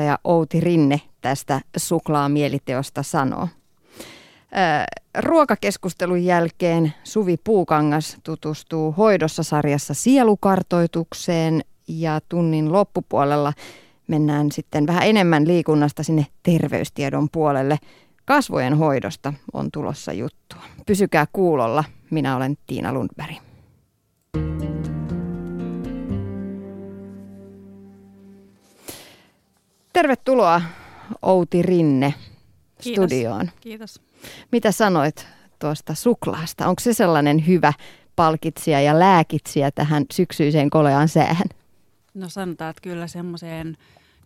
ja Outi Rinne tästä suklaamieliteosta sanoo. Ruokakeskustelun jälkeen Suvi Puukangas tutustuu hoidossa sarjassa sielukartoitukseen ja tunnin loppupuolella mennään sitten vähän enemmän liikunnasta sinne terveystiedon puolelle. Kasvojen hoidosta on tulossa juttua. Pysykää kuulolla. Minä olen Tiina Lundberg. Tervetuloa Outi Rinne Kiitos. studioon. Kiitos. Mitä sanoit tuosta suklaasta? Onko se sellainen hyvä palkitsija ja lääkitsijä tähän syksyiseen koleaan säähän? No sanotaan, että kyllä semmoiseen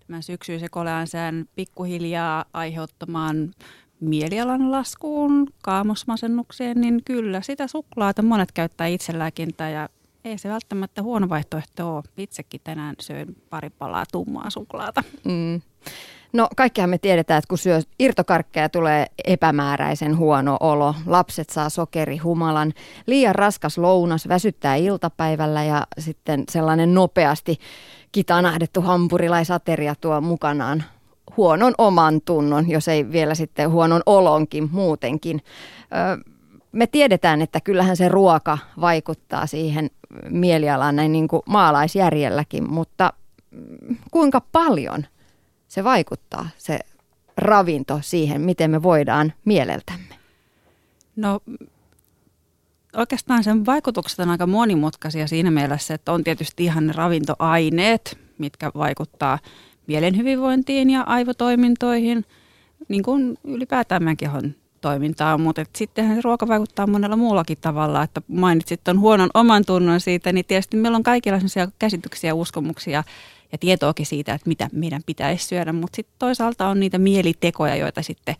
tämän syksyisen kolean sään pikkuhiljaa aiheuttamaan mielialan laskuun, kaamosmasennukseen, niin kyllä sitä suklaata monet käyttää itselääkintää ja ei se välttämättä huono vaihtoehto ole. Itsekin tänään söin pari palaa tummaa suklaata. Mm. No kaikkihan me tiedetään, että kun syö irtokarkkeja tulee epämääräisen huono olo. Lapset saa sokerihumalan. Liian raskas lounas väsyttää iltapäivällä ja sitten sellainen nopeasti kitanahdettu hampurilaisateria tuo mukanaan huonon oman tunnon, jos ei vielä sitten huonon olonkin muutenkin. Ö, me tiedetään, että kyllähän se ruoka vaikuttaa siihen mielialaan näin niin kuin maalaisjärjelläkin, mutta kuinka paljon se vaikuttaa, se ravinto siihen, miten me voidaan mieleltämme? No oikeastaan sen vaikutukset on aika monimutkaisia siinä mielessä, että on tietysti ihan ne ravintoaineet, mitkä vaikuttaa mielen hyvinvointiin ja aivotoimintoihin, niin kuin ylipäätään meidän kehon toimintaa, mutta sittenhän se ruoka vaikuttaa monella muullakin tavalla, että mainitsit tuon huonon oman tunnon siitä, niin tietysti meillä on kaikilla sellaisia käsityksiä, uskomuksia ja tietoakin siitä, että mitä meidän pitäisi syödä, mutta sitten toisaalta on niitä mielitekoja, joita sitten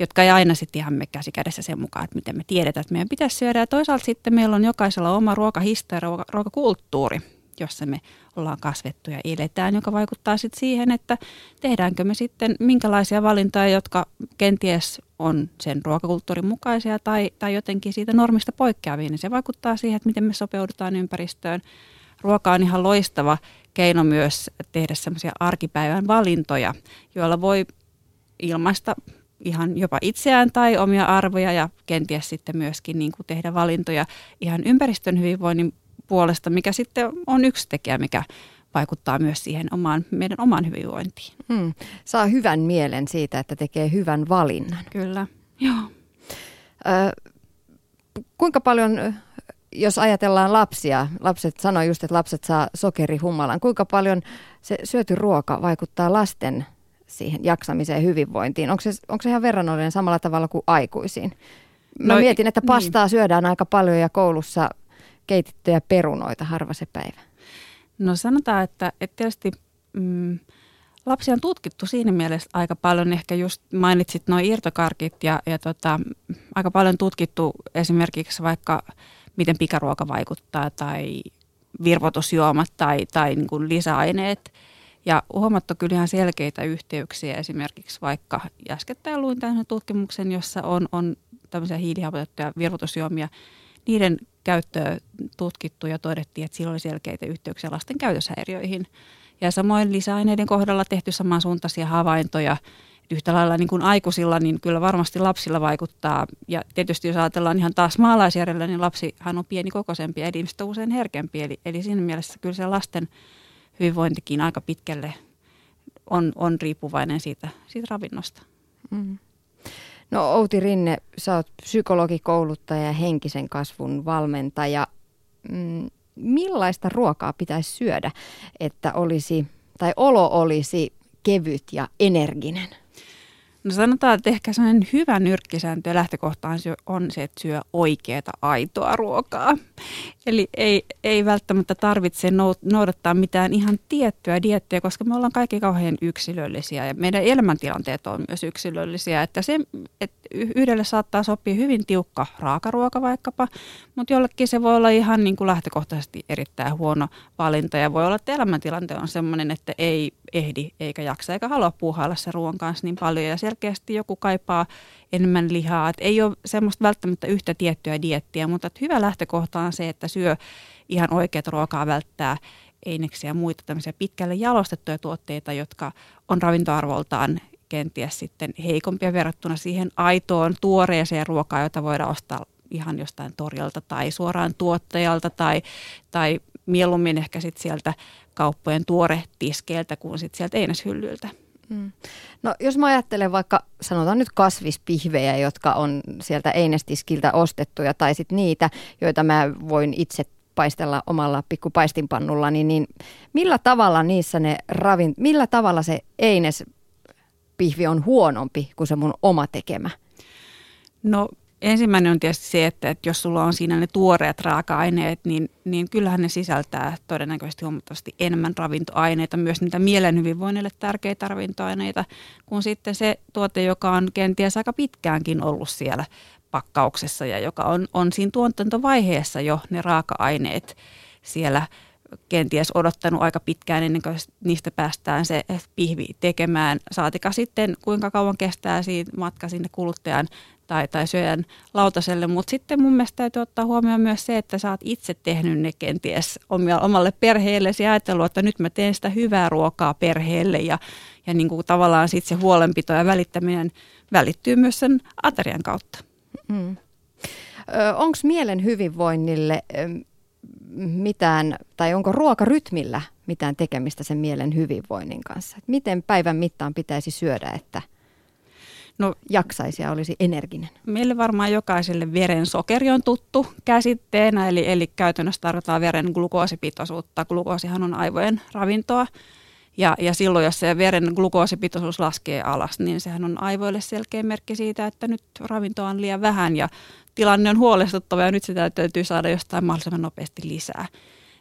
jotka ei aina sitten ihan me käsi kädessä sen mukaan, että miten me tiedetään, että meidän pitäisi syödä. Ja toisaalta sitten meillä on jokaisella oma ruokahistoria, ruoka, ruokakulttuuri, jossa me ollaan kasvettu ja eletään, joka vaikuttaa sitten siihen, että tehdäänkö me sitten minkälaisia valintoja, jotka kenties on sen ruokakulttuurin mukaisia tai, tai jotenkin siitä normista poikkeavia, niin se vaikuttaa siihen, että miten me sopeudutaan ympäristöön. Ruoka on ihan loistava keino myös tehdä semmoisia arkipäivän valintoja, joilla voi ilmaista ihan jopa itseään tai omia arvoja ja kenties sitten myöskin niin kuin tehdä valintoja ihan ympäristön hyvinvoinnin puolesta, mikä sitten on yksi tekijä, mikä vaikuttaa myös siihen omaan, meidän omaan hyvinvointiin. Hmm. Saa hyvän mielen siitä, että tekee hyvän valinnan. Kyllä, joo. Ö, kuinka paljon, jos ajatellaan lapsia, lapset sanoi just, että lapset saa sokerihumalan, kuinka paljon se syöty ruoka vaikuttaa lasten siihen jaksamiseen ja hyvinvointiin? Onko se, onko se ihan verrannollinen samalla tavalla kuin aikuisiin? Mä no, mietin, että pastaa niin. syödään aika paljon ja koulussa keitettyjä perunoita harva se päivä. No sanotaan, että, että tietysti mm, lapsia on tutkittu siinä mielessä aika paljon. Ehkä just mainitsit nuo irtokarkit ja, ja tota, aika paljon tutkittu esimerkiksi vaikka miten pikaruoka vaikuttaa tai virvotusjuomat tai, tai niin kuin lisäaineet – ja huomattu kyllä ihan selkeitä yhteyksiä esimerkiksi vaikka äskettäin luin tämmöisen tutkimuksen, jossa on, on tämmöisiä hiilihapotettuja virvoitusjuomia. Niiden käyttöä tutkittu ja todettiin, että sillä oli selkeitä yhteyksiä lasten käytöshäiriöihin. Ja samoin lisäaineiden kohdalla tehty samansuuntaisia havaintoja. Yhtä lailla niin kuin aikuisilla, niin kyllä varmasti lapsilla vaikuttaa. Ja tietysti jos ajatellaan ihan taas maalaisjärjellä, niin lapsihan on pieni kokoisempi ja ihmiset usein herkempi. Eli, eli siinä mielessä kyllä se lasten hyvinvointikin aika pitkälle on, on riippuvainen siitä, siitä ravinnosta. Mm. No Outi Rinne, sä oot psykologikouluttaja ja henkisen kasvun valmentaja. Mm, millaista ruokaa pitäisi syödä, että olisi, tai olo olisi kevyt ja energinen? No sanotaan, että ehkä sellainen hyvä nyrkkisääntö ja lähtökohta on se, että syö oikeaa aitoa ruokaa. Eli ei, ei välttämättä tarvitse noudattaa mitään ihan tiettyä diettiä, koska me ollaan kaikki kauhean yksilöllisiä ja meidän elämäntilanteet on myös yksilöllisiä. Että se, että yhdelle saattaa sopia hyvin tiukka raakaruoka vaikkapa, mutta jollekin se voi olla ihan niin kuin lähtökohtaisesti erittäin huono valinta ja voi olla, että elämäntilante on sellainen, että ei ehdi eikä jaksa eikä halua puuhailla sen ruoan kanssa niin paljon ja selkeästi joku kaipaa enemmän lihaa. Että ei ole semmoista välttämättä yhtä tiettyä diettiä, mutta hyvä lähtökohta on se, että syö ihan oikeat ruokaa välttää eineksiä ja muita tämmöisiä pitkälle jalostettuja tuotteita, jotka on ravintoarvoltaan kenties sitten heikompia verrattuna siihen aitoon tuoreeseen ruokaan, jota voidaan ostaa ihan jostain torjalta tai suoraan tuottajalta tai, tai mieluummin ehkä sitten sieltä kauppojen tuoretiskeiltä kuin sitten sieltä einäshyllyltä. Mm. No jos mä ajattelen vaikka sanotaan nyt kasvispihvejä, jotka on sieltä einestiskiltä ostettuja tai sitten niitä, joita mä voin itse paistella omalla pikkupaistinpannulla, niin, niin millä tavalla niissä ne ravin, millä tavalla se einespihvi on huonompi kuin se mun oma tekemä? No ensimmäinen on tietysti se, että, että jos sulla on siinä ne tuoreet raaka-aineet, niin, niin kyllähän ne sisältää todennäköisesti huomattavasti enemmän ravintoaineita, myös niitä mielen hyvinvoinnille tärkeitä ravintoaineita, kuin sitten se tuote, joka on kenties aika pitkäänkin ollut siellä pakkauksessa ja joka on, on siinä tuotantovaiheessa jo ne raaka-aineet siellä kenties odottanut aika pitkään ennen kuin niistä päästään se pihvi tekemään. Saatika sitten kuinka kauan kestää siitä matka sinne kuluttajan tai, tai syöjän lautaselle, mutta sitten mun mielestä täytyy ottaa huomioon myös se, että sä oot itse tehnyt ne kenties omalle perheelle ja ajatellut, että nyt mä teen sitä hyvää ruokaa perheelle ja, ja niin kuin tavallaan sitten se huolenpito ja välittäminen välittyy myös sen aterian kautta. Mm. Onko mielen hyvinvoinnille mitään, tai onko ruokarytmillä mitään tekemistä sen mielen hyvinvoinnin kanssa? Miten päivän mittaan pitäisi syödä, että – no, jaksaisi ja olisi energinen? Meille varmaan jokaiselle verensokeri on tuttu käsitteenä, eli, eli käytännössä tarvitaan veren glukoosipitoisuutta. Glukoosihan on aivojen ravintoa. Ja, ja silloin, jos se veren glukoosipitoisuus laskee alas, niin sehän on aivoille selkeä merkki siitä, että nyt ravintoa on liian vähän ja tilanne on huolestuttava ja nyt sitä täytyy saada jostain mahdollisimman nopeasti lisää.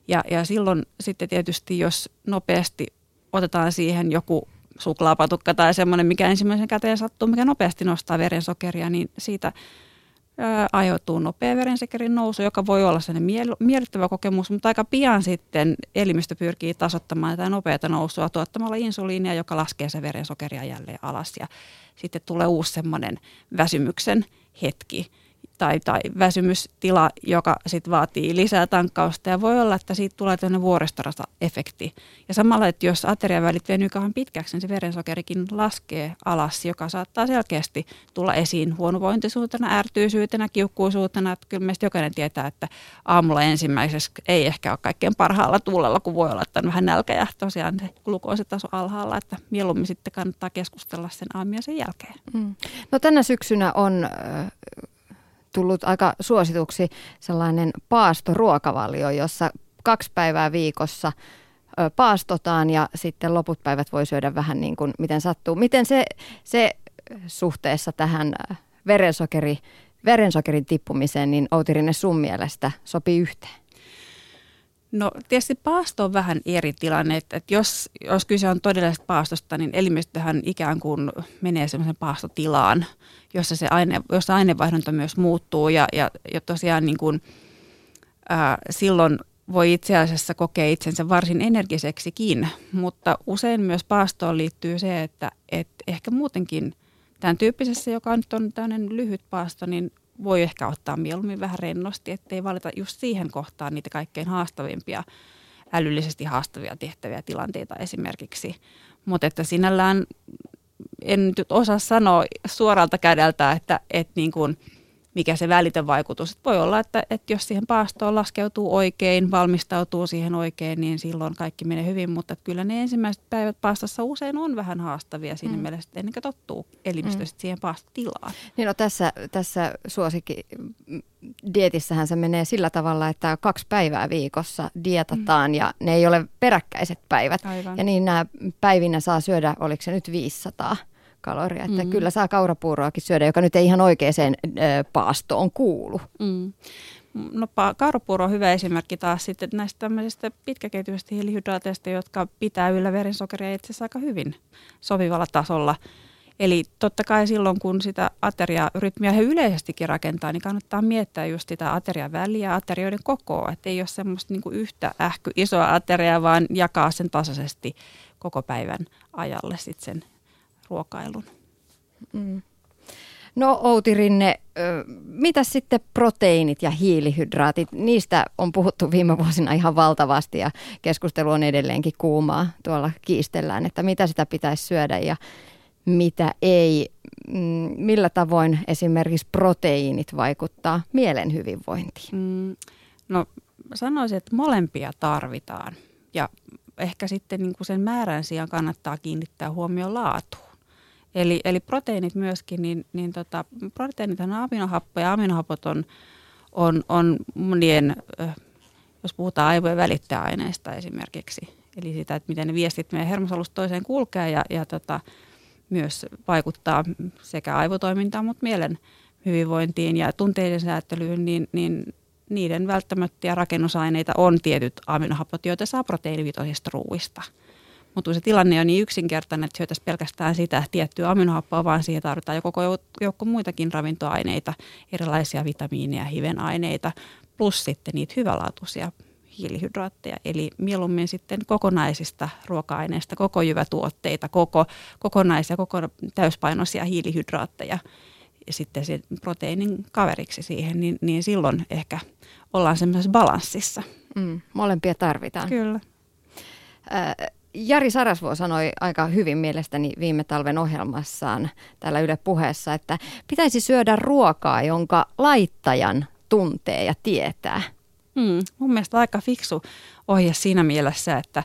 Ja, ja silloin sitten tietysti, jos nopeasti otetaan siihen joku suklaapatukka tai semmoinen, mikä ensimmäisen käteen sattuu, mikä nopeasti nostaa verensokeria, niin siitä aiheutuu nopea verensokerin nousu, joka voi olla sellainen miel- miellyttävä kokemus, mutta aika pian sitten elimistö pyrkii tasottamaan tätä nopeata nousua tuottamalla insuliinia, joka laskee se verensokeria jälleen alas ja sitten tulee uusi semmoinen väsymyksen hetki tai, tai väsymystila, joka sitten vaatii lisää tankkausta ja voi olla, että siitä tulee tämmöinen vuoristorata-efekti. Ja samalla, että jos ateriavälit venyy kauan pitkäksi, niin se verensokerikin laskee alas, joka saattaa selkeästi tulla esiin huonovointisuutena, ärtyisyytenä, kiukkuisuutena. Että kyllä meistä jokainen tietää, että aamulla ensimmäisessä ei ehkä ole kaikkein parhaalla tuulella, kun voi olla, että on vähän nälkä ja tosiaan se glukoositaso alhaalla, että mieluummin sitten kannattaa keskustella sen aamia sen jälkeen. Mm. No tänä syksynä on tullut aika suosituksi sellainen paastoruokavalio, jossa kaksi päivää viikossa paastotaan ja sitten loput päivät voi syödä vähän niin kuin miten sattuu. Miten se, se suhteessa tähän verensokeri, verensokerin tippumiseen, niin Outi sun mielestä sopii yhteen? No tietysti paasto on vähän eri tilanne, että, että jos, jos kyse on todellisesta paastosta, niin elimistöhän ikään kuin menee semmoisen paastotilaan, jossa, se aine, jossa ainevaihdunta myös muuttuu. Ja, ja, ja tosiaan niin kuin, ää, silloin voi itse asiassa kokea itsensä varsin energiseksikin, mutta usein myös paastoon liittyy se, että, että ehkä muutenkin tämän tyyppisessä, joka nyt on tämmöinen lyhyt paasto, niin voi ehkä ottaa mieluummin vähän rennosti, ettei valita just siihen kohtaan niitä kaikkein haastavimpia, älyllisesti haastavia tehtäviä tilanteita esimerkiksi. Mutta että sinällään en nyt osaa sanoa suoralta kädeltä, että, että niin kuin – mikä se välitön vaikutus. Et voi olla, että, että jos siihen paastoon laskeutuu oikein, valmistautuu siihen oikein, niin silloin kaikki menee hyvin, mutta kyllä ne ensimmäiset päivät paastossa usein on vähän haastavia siinä mm. mielessä, että ennen kuin tottuu elimistö mm. siihen paastotilaan. Niin no tässä, tässä suosikki dietissähän se menee sillä tavalla, että kaksi päivää viikossa dietataan mm. ja ne ei ole peräkkäiset päivät. Aivan. Ja niin nämä päivinä saa syödä, oliko se nyt 500 kaloria. Että mm. kyllä saa kaurapuuroakin syödä, joka nyt ei ihan oikeaan paastoon kuulu. Mm. No kaurapuuro on hyvä esimerkki taas sitten näistä tämmöisistä pitkäketjuisista hiilihydraateista, jotka pitää yllä verensokeria itse asiassa aika hyvin sopivalla tasolla. Eli totta kai silloin, kun sitä ateriarytmiä he yleisestikin rakentaa, niin kannattaa miettiä just sitä aterian väliä ja aterioiden kokoa. Että ei ole semmoista niin yhtä ähky isoa ateriaa, vaan jakaa sen tasaisesti koko päivän ajalle sitten sen ruokailun. Mm. No Outi Rinne, mitä sitten proteiinit ja hiilihydraatit? Niistä on puhuttu viime vuosina ihan valtavasti ja keskustelu on edelleenkin kuumaa. Tuolla kiistellään, että mitä sitä pitäisi syödä ja mitä ei. Mm, millä tavoin esimerkiksi proteiinit vaikuttaa mielen hyvinvointiin? Mm, no sanoisin, että molempia tarvitaan ja ehkä sitten niin kuin sen määrän sijaan kannattaa kiinnittää huomioon laatuun. Eli, eli proteiinit myöskin, niin, niin tota, proteiinit on aminohappoja. Aminohapot on, on, on monien, jos puhutaan aivojen välittäjäaineista esimerkiksi, eli sitä, että miten ne viestit meidän hermosolusta toiseen kulkee ja, ja tota, myös vaikuttaa sekä aivotoimintaan, mutta mielen hyvinvointiin ja tunteiden säätelyyn, niin, niin niiden välttämättömiä rakennusaineita on tietyt aminohapot, joita saa proteiinivitoisista ruuista. Mutta se tilanne on niin yksinkertainen, että syötäisiin pelkästään sitä tiettyä aminohappoa, vaan siihen tarvitaan jo koko joukko muitakin ravintoaineita, erilaisia vitamiineja, hivenaineita, plus sitten niitä hyvälaatuisia hiilihydraatteja. Eli mieluummin sitten kokonaisista ruoka-aineista, koko jyvätuotteita, koko, kokonaisia, koko täyspainoisia hiilihydraatteja ja sitten sen proteiinin kaveriksi siihen, niin, niin silloin ehkä ollaan semmoisessa balanssissa. Mm, molempia tarvitaan. Kyllä. Äh, Jari Sarasvuo sanoi aika hyvin mielestäni viime talven ohjelmassaan täällä Yle puheessa, että pitäisi syödä ruokaa, jonka laittajan tuntee ja tietää. Hmm, mun mielestä aika fiksu ohje siinä mielessä, että,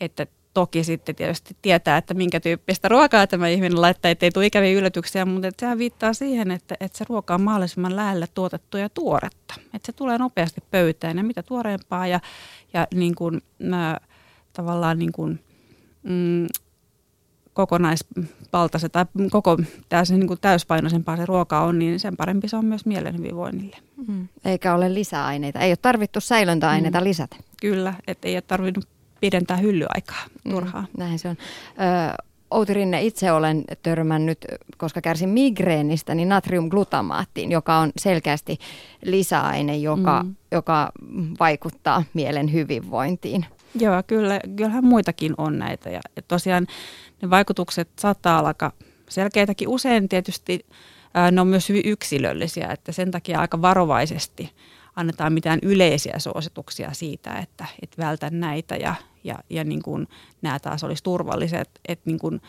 että toki sitten tietysti tietää, että minkä tyyppistä ruokaa tämä ihminen laittaa, ettei tule ikäviä yllätyksiä, mutta sehän viittaa siihen, että, että se ruoka on mahdollisimman lähellä tuotettua ja tuoretta. Että se tulee nopeasti pöytään ja mitä tuoreempaa ja, ja niin kuin, äh, tavallaan niin kuin, mm, kokonaisvaltaisen tai koko täysin niin kuin täyspainoisempaa se ruoka on, niin sen parempi se on myös mielen hyvinvoinnille. Mm. Eikä ole lisäaineita. Ei ole tarvittu säilöntäaineita mm. lisätä. Kyllä, että ei ole tarvinnut pidentää hyllyaaikaa mm, turhaan. Mm, näin se on. Ö, Outi Rinne, itse olen törmännyt, koska kärsin migreenistä, niin natriumglutamaattiin, joka on selkeästi lisäaine, joka, mm. joka vaikuttaa mielen hyvinvointiin. Joo, kyllä, kyllähän muitakin on näitä. Ja tosiaan ne vaikutukset saattaa alkaa selkeitäkin. Usein tietysti ää, ne on myös hyvin yksilöllisiä, että sen takia aika varovaisesti annetaan mitään yleisiä suosituksia siitä, että, että vältä näitä ja, ja, ja niin kuin nämä taas olisi turvalliset, että niin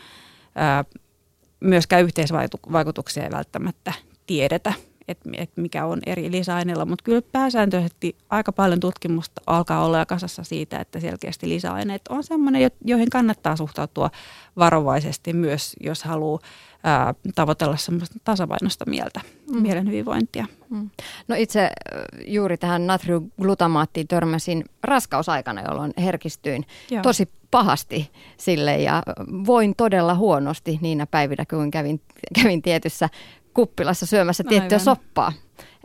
ää, myöskään yhteisvaikutuksia ei välttämättä tiedetä että, että mikä on eri lisäaineilla, mutta kyllä pääsääntöisesti aika paljon tutkimusta alkaa olla kasassa siitä, että selkeästi lisäaineet on sellainen, joihin kannattaa suhtautua varovaisesti myös, jos haluaa ää, tavoitella semmoista tasapainosta mieltä, mm. mielen hyvinvointia. Mm. No itse juuri tähän natriuglutamaattiin törmäsin raskausaikana, jolloin herkistyin Joo. tosi pahasti sille ja voin todella huonosti niinä päivinä, kun kävin, kävin tietyssä kuppilassa syömässä tiettyä Aivan. soppaa.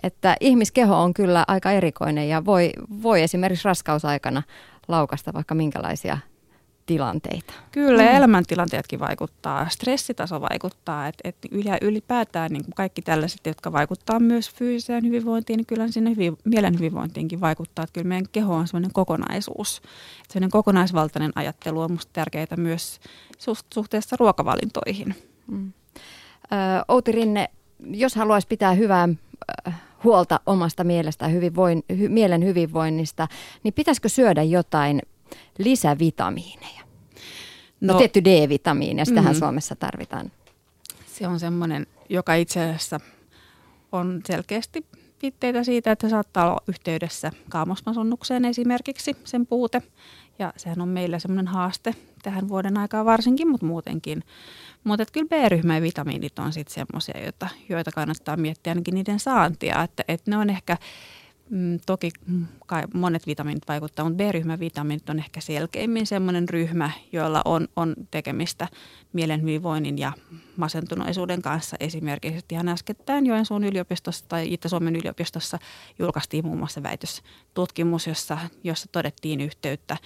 Että ihmiskeho on kyllä aika erikoinen ja voi, voi esimerkiksi raskausaikana laukasta vaikka minkälaisia tilanteita. Kyllä, mm. elämäntilanteetkin vaikuttaa, stressitaso vaikuttaa, että et ylipäätään niin kaikki tällaiset, jotka vaikuttaa myös fyysiseen hyvinvointiin, niin kyllä sinne hyvin, mielen hyvinvointiinkin vaikuttaa, että kyllä meidän keho on sellainen kokonaisuus. Sellainen kokonaisvaltainen ajattelu on minusta tärkeää myös suhteessa ruokavalintoihin. Mm. Outi Rinne, jos haluaisi pitää hyvää huolta omasta mielestä, hyvinvoin, hy, mielen hyvinvoinnista, niin pitäisikö syödä jotain lisävitamiineja? No, no tietty D-vitamiini, ja sitähän mm-hmm. Suomessa tarvitaan. Se on semmoinen, joka itse asiassa on selkeästi viitteitä siitä, että saattaa olla yhteydessä kaamosmasennukseen esimerkiksi sen puute. Ja sehän on meillä semmoinen haaste tähän vuoden aikaa varsinkin, mutta muutenkin. Mutta kyllä B-ryhmän vitamiinit on sitten semmoisia, joita, joita kannattaa miettiä ainakin niiden saantia. Että, että ne on ehkä Mm, toki mm, kai monet vitamiinit vaikuttavat, mutta B-ryhmän vitamiinit on ehkä selkeimmin sellainen ryhmä, joilla on, on tekemistä mielen hyvinvoinnin ja masentuneisuuden kanssa. Esimerkiksi ihan äskettäin Joensuun yliopistossa tai Itä-Suomen yliopistossa julkaistiin muun muassa väitöstutkimus, jossa, jossa todettiin yhteyttä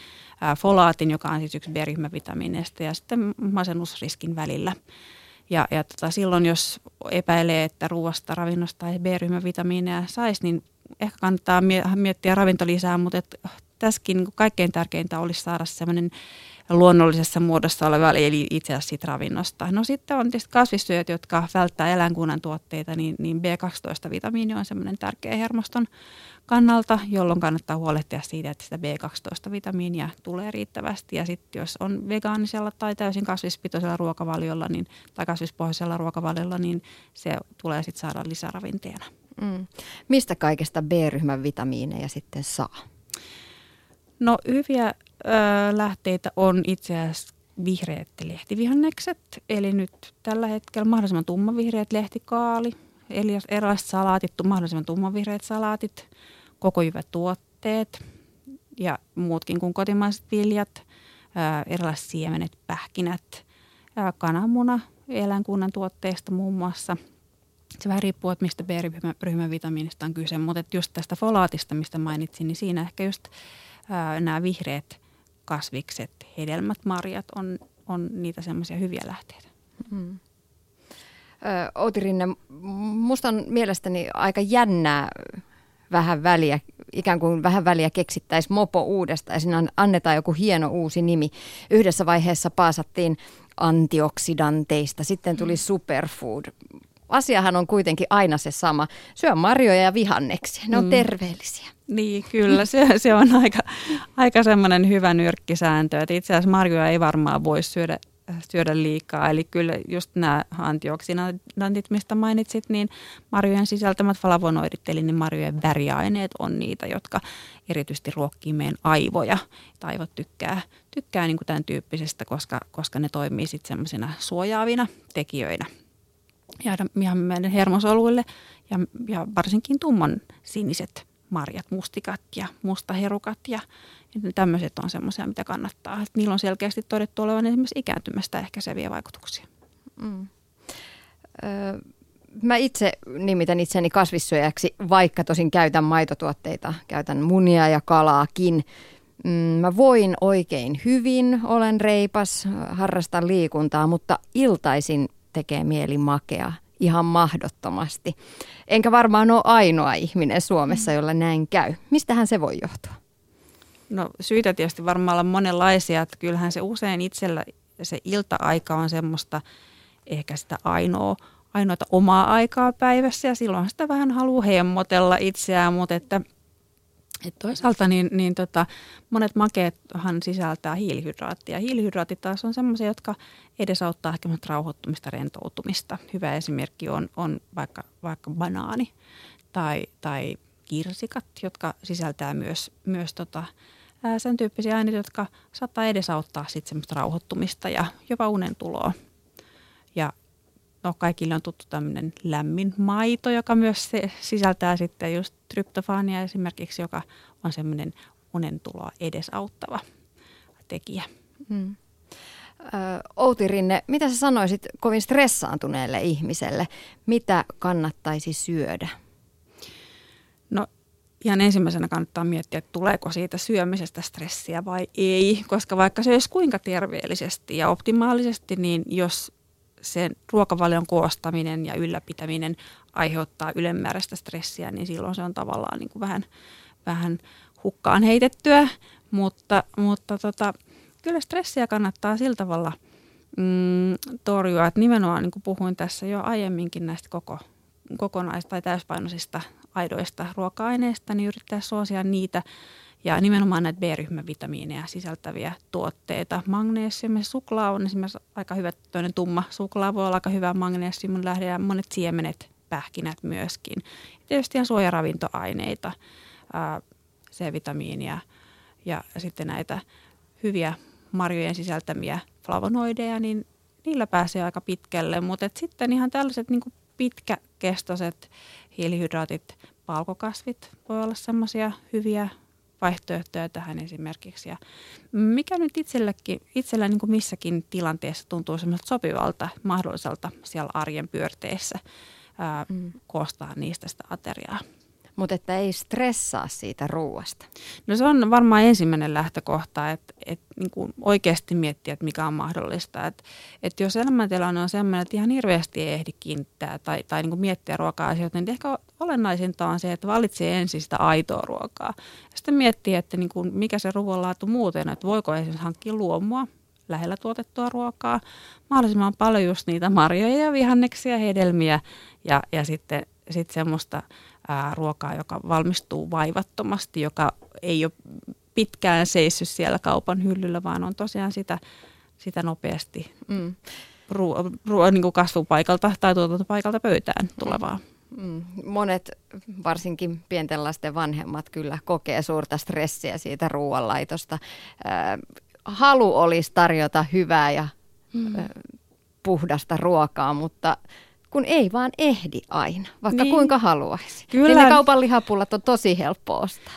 folaatin, joka on siis yksi B-ryhmän vitamiineista, ja sitten masennusriskin välillä. Ja, ja tota, silloin, jos epäilee, että ruoasta, ravinnosta tai B-ryhmän vitamiineja saisi, niin ehkä kannattaa miettiä ravintolisää, mutta et tässäkin niin kaikkein tärkeintä olisi saada semmoinen luonnollisessa muodossa oleva, eli itse asiassa siitä ravinnosta. No sitten on tietysti kasvissyöt, jotka välttää eläinkunnan tuotteita, niin, niin B12-vitamiini on semmoinen tärkeä hermoston kannalta, jolloin kannattaa huolehtia siitä, että sitä B12-vitamiinia tulee riittävästi. Ja sitten jos on vegaanisella tai täysin kasvispitoisella ruokavaliolla niin, tai kasvispohjaisella ruokavaliolla, niin se tulee sitten saada lisäravinteena. Mm. Mistä kaikesta B-ryhmän vitamiineja sitten saa? No hyviä ö, lähteitä on itse asiassa vihreät lehtivihannekset, eli nyt tällä hetkellä mahdollisimman tummavihreät lehtikaali, eli erilaiset salaatit, mahdollisimman tummavihreät salaatit, koko tuotteet ja muutkin kuin kotimaiset viljat, erilaiset siemenet, pähkinät, kananmuna eläinkunnan tuotteista muun muassa – se vähän riippuu, että mistä B-ryhmän vitamiinista on kyse, mutta just tästä folaatista, mistä mainitsin, niin siinä ehkä just ää, nämä vihreät kasvikset, hedelmät, marjat on, on niitä semmoisia hyviä lähteitä. Mm. Outi Rinne, musta on mielestäni aika jännää vähän väliä, ikään kuin vähän väliä keksittäisiin mopo uudesta ja siinä annetaan joku hieno uusi nimi. Yhdessä vaiheessa paasattiin antioksidanteista, sitten tuli mm. superfood asiahan on kuitenkin aina se sama. Syö marjoja ja vihanneksia, ne on mm. terveellisiä. Niin, kyllä. Se, se on aika, aika semmoinen hyvä nyrkkisääntö, että itse asiassa marjoja ei varmaan voi syödä, syödä liikaa. Eli kyllä just nämä antioksidantit, mistä mainitsit, niin marjojen sisältämät flavonoidit, eli ne marjojen väriaineet on niitä, jotka erityisesti ruokkii meidän aivoja. Aivot tykkää, tykkää niin kuin tämän tyyppisestä, koska, koska ne toimii sitten semmoisina suojaavina tekijöinä ja meidän hermosoluille ja, ja varsinkin tumman siniset marjat, mustikat ja mustaherukat ja, ja tämmöiset on semmoisia, mitä kannattaa. Et niillä on selkeästi todettu olevan esimerkiksi ikääntymästä ehkäiseviä vaikutuksia. Mm. Öö, mä itse nimitän itseni kasvissyöjäksi, vaikka tosin käytän maitotuotteita, käytän munia ja kalaakin. Mm, mä voin oikein hyvin, olen reipas, harrastan liikuntaa, mutta iltaisin tekee mieli makea ihan mahdottomasti. Enkä varmaan ole ainoa ihminen Suomessa, jolla näin käy. Mistähän se voi johtua? No syitä tietysti varmaan olla monenlaisia, että kyllähän se usein itsellä se ilta-aika on semmoista ehkä sitä ainoa, ainoata omaa aikaa päivässä ja silloin sitä vähän haluaa hemmotella itseään, mutta että – et toisaalta niin, niin tota, monet makeethan sisältää hiilihydraattia. Hiilihydraatit taas on sellaisia, jotka edesauttaa ehkä rauhoittumista, rentoutumista. Hyvä esimerkki on, on vaikka, vaikka banaani tai, tai kirsikat, jotka sisältää myös, myös tota, ää, sen tyyppisiä aineita, jotka saattaa edesauttaa sit rauhoittumista ja jopa unen tuloa. No kaikille on tuttu tämmöinen lämmin maito, joka myös se sisältää sitten just tryptofaania esimerkiksi, joka on semmoinen unentuloa edesauttava tekijä. Hmm. Outi Rinne, mitä sä sanoisit kovin stressaantuneelle ihmiselle? Mitä kannattaisi syödä? No ihan ensimmäisenä kannattaa miettiä, että tuleeko siitä syömisestä stressiä vai ei, koska vaikka se olisi kuinka terveellisesti ja optimaalisesti, niin jos sen ruokavalion koostaminen ja ylläpitäminen aiheuttaa ylemmääräistä stressiä, niin silloin se on tavallaan niin kuin vähän, vähän hukkaan heitettyä. Mutta, mutta tota, kyllä stressiä kannattaa sillä tavalla mm, torjua, että nimenomaan niin kuin puhuin tässä jo aiemminkin näistä koko, kokonais- tai täyspainoisista aidoista ruoka-aineista, niin yrittää suosia niitä ja nimenomaan näitä B-ryhmän vitamiineja sisältäviä tuotteita. Magnesium ja suklaa on esimerkiksi aika hyvä, toinen tumma suklaa voi olla aika hyvä magnesiumin lähde ja monet siemenet, pähkinät myöskin. Ja tietysti ihan suojaravintoaineita, C-vitamiinia ja sitten näitä hyviä marjojen sisältämiä flavonoideja, niin niillä pääsee aika pitkälle. Mutta sitten ihan tällaiset niin pitkäkestoiset hiilihydraatit, palkokasvit voi olla semmoisia hyviä vaihtoehtoja tähän esimerkiksi. Ja mikä nyt itselläkin, itsellä niin kuin missäkin tilanteessa tuntuu sopivalta, mahdolliselta siellä arjen pyörteessä ää, mm. koostaa niistä sitä ateriaa. Mutta että ei stressaa siitä ruuasta. No se on varmaan ensimmäinen lähtökohta, että, että niin kuin oikeasti miettiä, että mikä on mahdollista. Että, että jos elämäntilanne on sellainen, että ihan hirveästi ei ehdi kiinnittää tai, tai niin kuin miettiä ruoka-asioita, niin ehkä olennaisinta on se, että valitsee ensin sitä aitoa ruokaa. Ja sitten miettii, että niin kuin mikä se ruoanlaatu muuten, että voiko esimerkiksi hankkia luomua, lähellä tuotettua ruokaa, mahdollisimman paljon just niitä marjoja ja vihanneksia, hedelmiä ja, ja sitten sit semmoista ää, ruokaa, joka valmistuu vaivattomasti, joka ei ole pitkään seissyt siellä kaupan hyllyllä, vaan on tosiaan sitä, sitä nopeasti mm. ruo, ruo, niin kuin kasvupaikalta tai tuotantopaikalta pöytään tulevaa. Mm. Monet, varsinkin pienten lasten vanhemmat, kyllä kokee suurta stressiä siitä ruoanlaitosta. halu olisi tarjota hyvää ja mm. puhdasta ruokaa, mutta kun ei vaan ehdi aina, vaikka niin. kuinka haluaisi. Kyllä. Niin ne kaupan lihapullat on tosi helppo ostaa.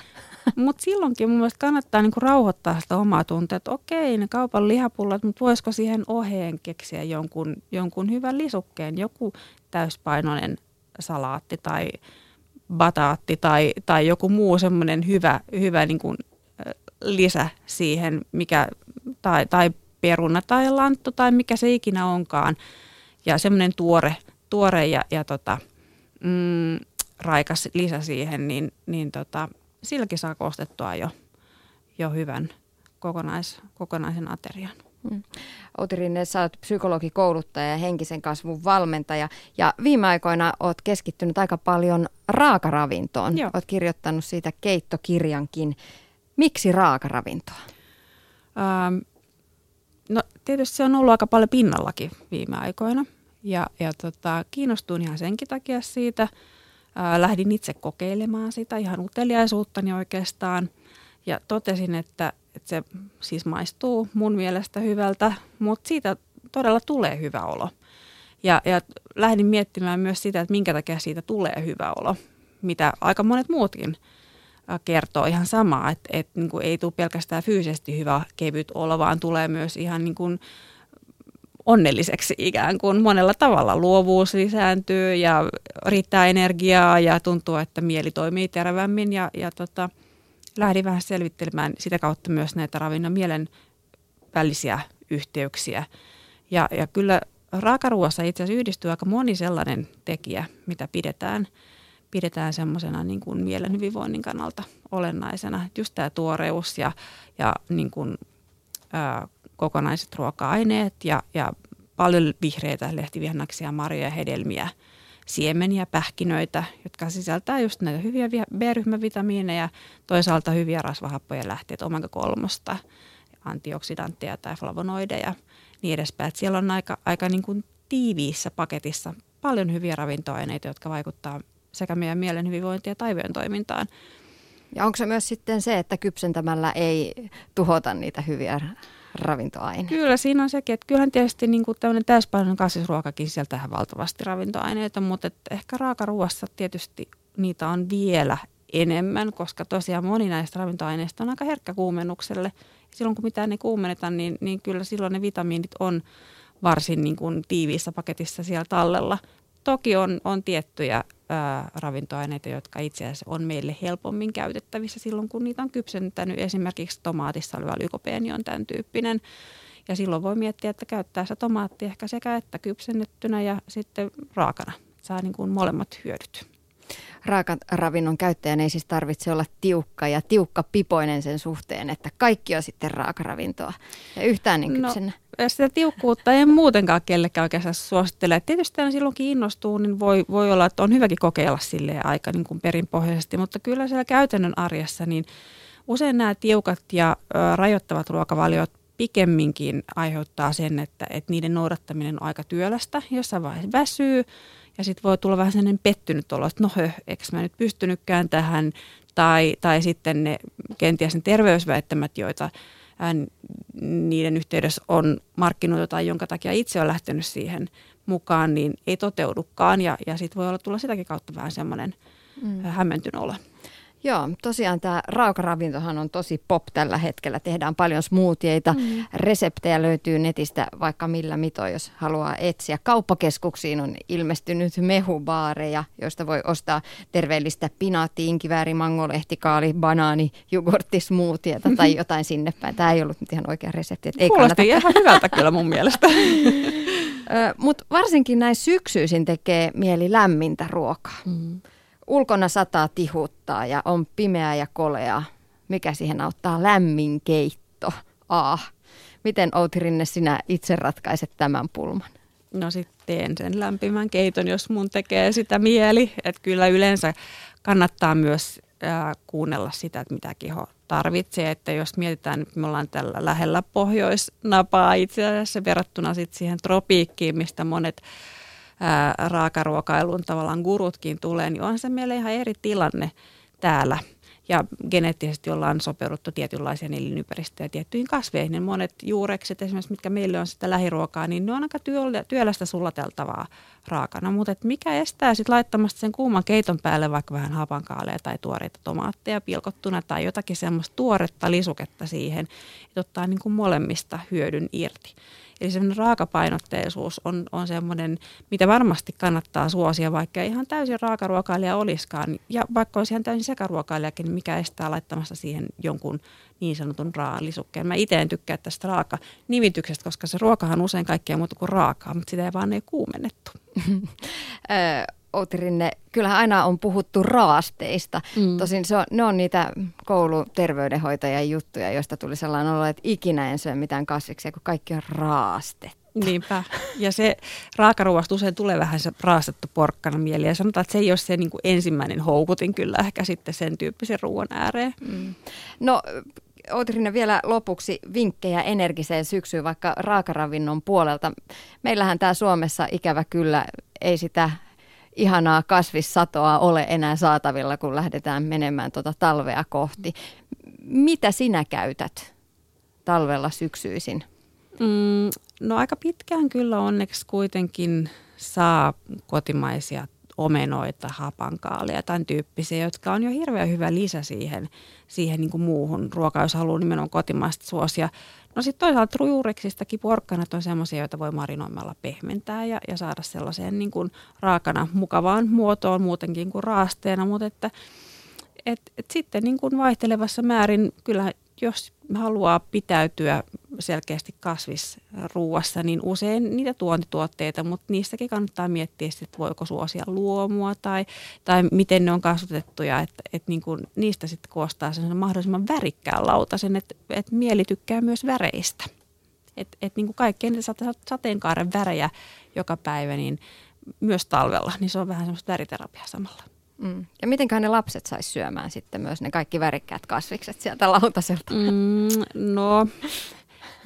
Mutta silloinkin mun mielestä kannattaa niinku rauhoittaa sitä omaa tuntea, että okei ne kaupan lihapullat, mutta voisiko siihen oheen keksiä jonkun, jonkun hyvän lisukkeen, joku täyspainoinen salaatti tai bataatti tai, tai joku muu semmoinen hyvä, hyvä niinku lisä siihen, mikä, tai, tai peruna tai lanttu tai mikä se ikinä onkaan. Ja semmoinen tuore, tuore ja, ja tota, mm, raikas lisä siihen, niin, niin tota, silläkin saa koostettua jo, jo hyvän kokonais, kokonaisen aterian. Mm. Outi Rinne, sä oot psykologikouluttaja ja henkisen kasvun valmentaja ja viime aikoina oot keskittynyt aika paljon raakaravintoon. Joo. Oot kirjoittanut siitä keittokirjankin. Miksi raakaravintoa? Ähm, no tietysti se on ollut aika paljon pinnallakin viime aikoina ja, ja tota, kiinnostuin ihan senkin takia siitä. Ää, lähdin itse kokeilemaan sitä ihan uteliaisuuttani oikeastaan ja totesin, että, että se siis maistuu mun mielestä hyvältä, mutta siitä todella tulee hyvä olo. Ja, ja lähdin miettimään myös sitä, että minkä takia siitä tulee hyvä olo, mitä aika monet muutkin kertoo ihan samaa, että, että niin kuin ei tule pelkästään fyysisesti hyvä kevyt olo, vaan tulee myös ihan niin kuin onnelliseksi ikään kuin monella tavalla. Luovuus lisääntyy ja riittää energiaa ja tuntuu, että mieli toimii terävämmin ja, ja tota, lähdin vähän selvittelemään sitä kautta myös näitä ravinnon mielen välisiä yhteyksiä. Ja, ja kyllä raakaruoassa itse asiassa yhdistyy aika moni sellainen tekijä, mitä pidetään, pidetään semmoisena niin kuin mielen hyvinvoinnin kannalta olennaisena. Just tämä tuoreus ja, ja niin kuin, ää, kokonaiset ruoka-aineet ja, ja paljon vihreitä lehtivihannaksia, marjoja, hedelmiä, siemeniä, pähkinöitä, jotka sisältää just näitä hyviä B-ryhmävitamiineja, toisaalta hyviä rasvahappoja lähteitä, omega kolmosta, antioksidantteja tai flavonoideja, niin edespäin. Et siellä on aika, aika niin kuin tiiviissä paketissa paljon hyviä ravintoaineita, jotka vaikuttaa sekä meidän mielen hyvinvointiin ja taivojen toimintaan. Ja onko se myös sitten se, että kypsentämällä ei tuhota niitä hyviä ravintoaine. Kyllä, siinä on sekin, että kyllähän tietysti niin tämmöinen täyspainoinen kasvisruokakin sisältää valtavasti ravintoaineita, mutta että ehkä raakaruoassa tietysti niitä on vielä enemmän, koska tosiaan moni näistä ravintoaineista on aika herkkä kuumennukselle. Silloin kun mitään ei kuumenneta, niin, niin kyllä silloin ne vitamiinit on varsin niin kuin tiiviissä paketissa siellä tallella. Toki on, on tiettyjä ravintoaineita, jotka itse asiassa on meille helpommin käytettävissä silloin, kun niitä on kypsentänyt. Esimerkiksi tomaatissa oleva lykopeeni on tämän tyyppinen. Ja silloin voi miettiä, että käyttää se tomaatti ehkä sekä että kypsennettynä ja sitten raakana. Saa niin kuin molemmat hyödyt raakaravinnon käyttäjän ei siis tarvitse olla tiukka ja tiukka pipoinen sen suhteen, että kaikki on sitten raakaravintoa ja yhtään niin kypsennä. No, sitä tiukkuutta en muutenkaan kellekään oikeastaan suosittele. Tietysti aina silloin kiinnostuu, niin voi, voi olla, että on hyväkin kokeilla sille aika niin kuin perinpohjaisesti, mutta kyllä siellä käytännön arjessa niin usein nämä tiukat ja ö, rajoittavat ruokavaliot pikemminkin aiheuttaa sen, että, että niiden noudattaminen on aika työlästä. Jossain vaiheessa väsyy, ja sitten voi tulla vähän sellainen pettynyt olo, että no hö, eikö mä nyt pystynytkään tähän. Tai, tai sitten ne kenties ne terveysväittämät, joita niiden yhteydessä on markkinoitu tai jonka takia itse on lähtenyt siihen mukaan, niin ei toteudukaan. Ja, ja sitten voi olla tulla sitäkin kautta vähän semmoinen mm. hämmentynyt olo. Joo, tosiaan tämä raakaravintohan on tosi pop tällä hetkellä. Tehdään paljon smoothieita, mm. reseptejä löytyy netistä vaikka millä mito, jos haluaa etsiä. Kauppakeskuksiin on ilmestynyt mehubaareja, joista voi ostaa terveellistä pinaatti, inkivääri, mangolehti, banaani, jogurtti, smoothieta tai jotain sinne päin. Tämä ei ollut nyt ihan oikea resepti. Ei Kuulosti ihan hyvältä kyllä mun mielestä. Mutta varsinkin näin syksyisin tekee mieli lämmintä ruokaa. Mm. Ulkona sataa tihuttaa ja on pimeää ja koleaa. Mikä siihen auttaa? Lämmin keitto. Ah. Miten Outi Rinne sinä itse ratkaiset tämän pulman? No sitten teen sen lämpimän keiton, jos mun tekee sitä mieli. Että kyllä yleensä kannattaa myös äh, kuunnella sitä, että mitä keho tarvitsee. Että jos mietitään, että me ollaan tällä lähellä pohjoisnapaa itse asiassa verrattuna sitten siihen tropiikkiin, mistä monet raakaruokailun tavallaan gurutkin tulee, niin onhan se meille ihan eri tilanne täällä. Ja geneettisesti ollaan sopeuduttu tietynlaisia elinympäristöjä tiettyihin kasveihin. Niin monet juurekset esimerkiksi, mitkä meille on sitä lähiruokaa, niin ne on aika työlästä sulateltavaa raakana. Mutta mikä estää sitten laittamasta sen kuuman keiton päälle vaikka vähän hapankaaleja tai tuoreita tomaatteja pilkottuna tai jotakin semmoista tuoretta lisuketta siihen, että ottaa niin kuin molemmista hyödyn irti. Eli semmoinen raakapainotteisuus on, on semmoinen, mitä varmasti kannattaa suosia, vaikka ihan täysin raakaruokailija olisikaan. Ja vaikka olisi ihan täysin sekaruokailijakin, niin mikä estää laittamassa siihen jonkun niin sanotun raalisukkeen. Mä itse en tykkää tästä raaka-nimityksestä, koska se ruokahan usein kaikkea muuta kuin raakaa, mutta sitä ei vaan ei kuumennettu. Outi Rinne, kyllähän aina on puhuttu raasteista. Mm. Tosin se on, ne on niitä kouluterveydenhoitajan juttuja, joista tuli sellainen olo, että ikinä en syö mitään kasviksia, kun kaikki on raaste. Niinpä. Ja se raakaruoasta usein tulee vähän se raastettu porkkana mieli. Ja sanotaan, että se ei ole se niin kuin ensimmäinen houkutin kyllä ehkä sitten sen tyyppisen ruoan ääreen. Mm. No Outirinen vielä lopuksi vinkkejä energiseen syksyyn vaikka raakaravinnon puolelta. Meillähän tämä Suomessa ikävä kyllä ei sitä ihanaa kasvissatoa ole enää saatavilla, kun lähdetään menemään tuota talvea kohti. Mitä sinä käytät talvella syksyisin? Mm, no aika pitkään kyllä onneksi kuitenkin saa kotimaisia omenoita, hapankaalia, tämän tyyppisiä, jotka on jo hirveän hyvä lisä siihen, siihen niin kuin muuhun ruokaan, jos haluaa nimenomaan kotimaista suosia. No sitten toisaalta juureksistakin porkkanat on sellaisia, joita voi marinoimalla pehmentää ja, ja saada sellaiseen niin kuin raakana mukavaan muotoon muutenkin kuin raasteena, mutta että et, et sitten niin kuin vaihtelevassa määrin kyllä jos haluaa pitäytyä selkeästi kasvisruuassa, niin usein niitä tuontituotteita, mutta niistäkin kannattaa miettiä, että voiko suosia luomua tai, tai miten ne on kasvatettuja, että, että niin kuin niistä sitten koostaa sen mahdollisimman värikkään lautasen, että, että mieli tykkää myös väreistä. Että et niin kuin kaikkea niitä sateenkaaren värejä joka päivä, niin myös talvella, niin se on vähän semmoista väriterapiaa samalla. Mm. Ja mitenköhän ne lapset saisi syömään sitten myös ne kaikki värikkäät kasvikset sieltä lautaselta? Mm, no,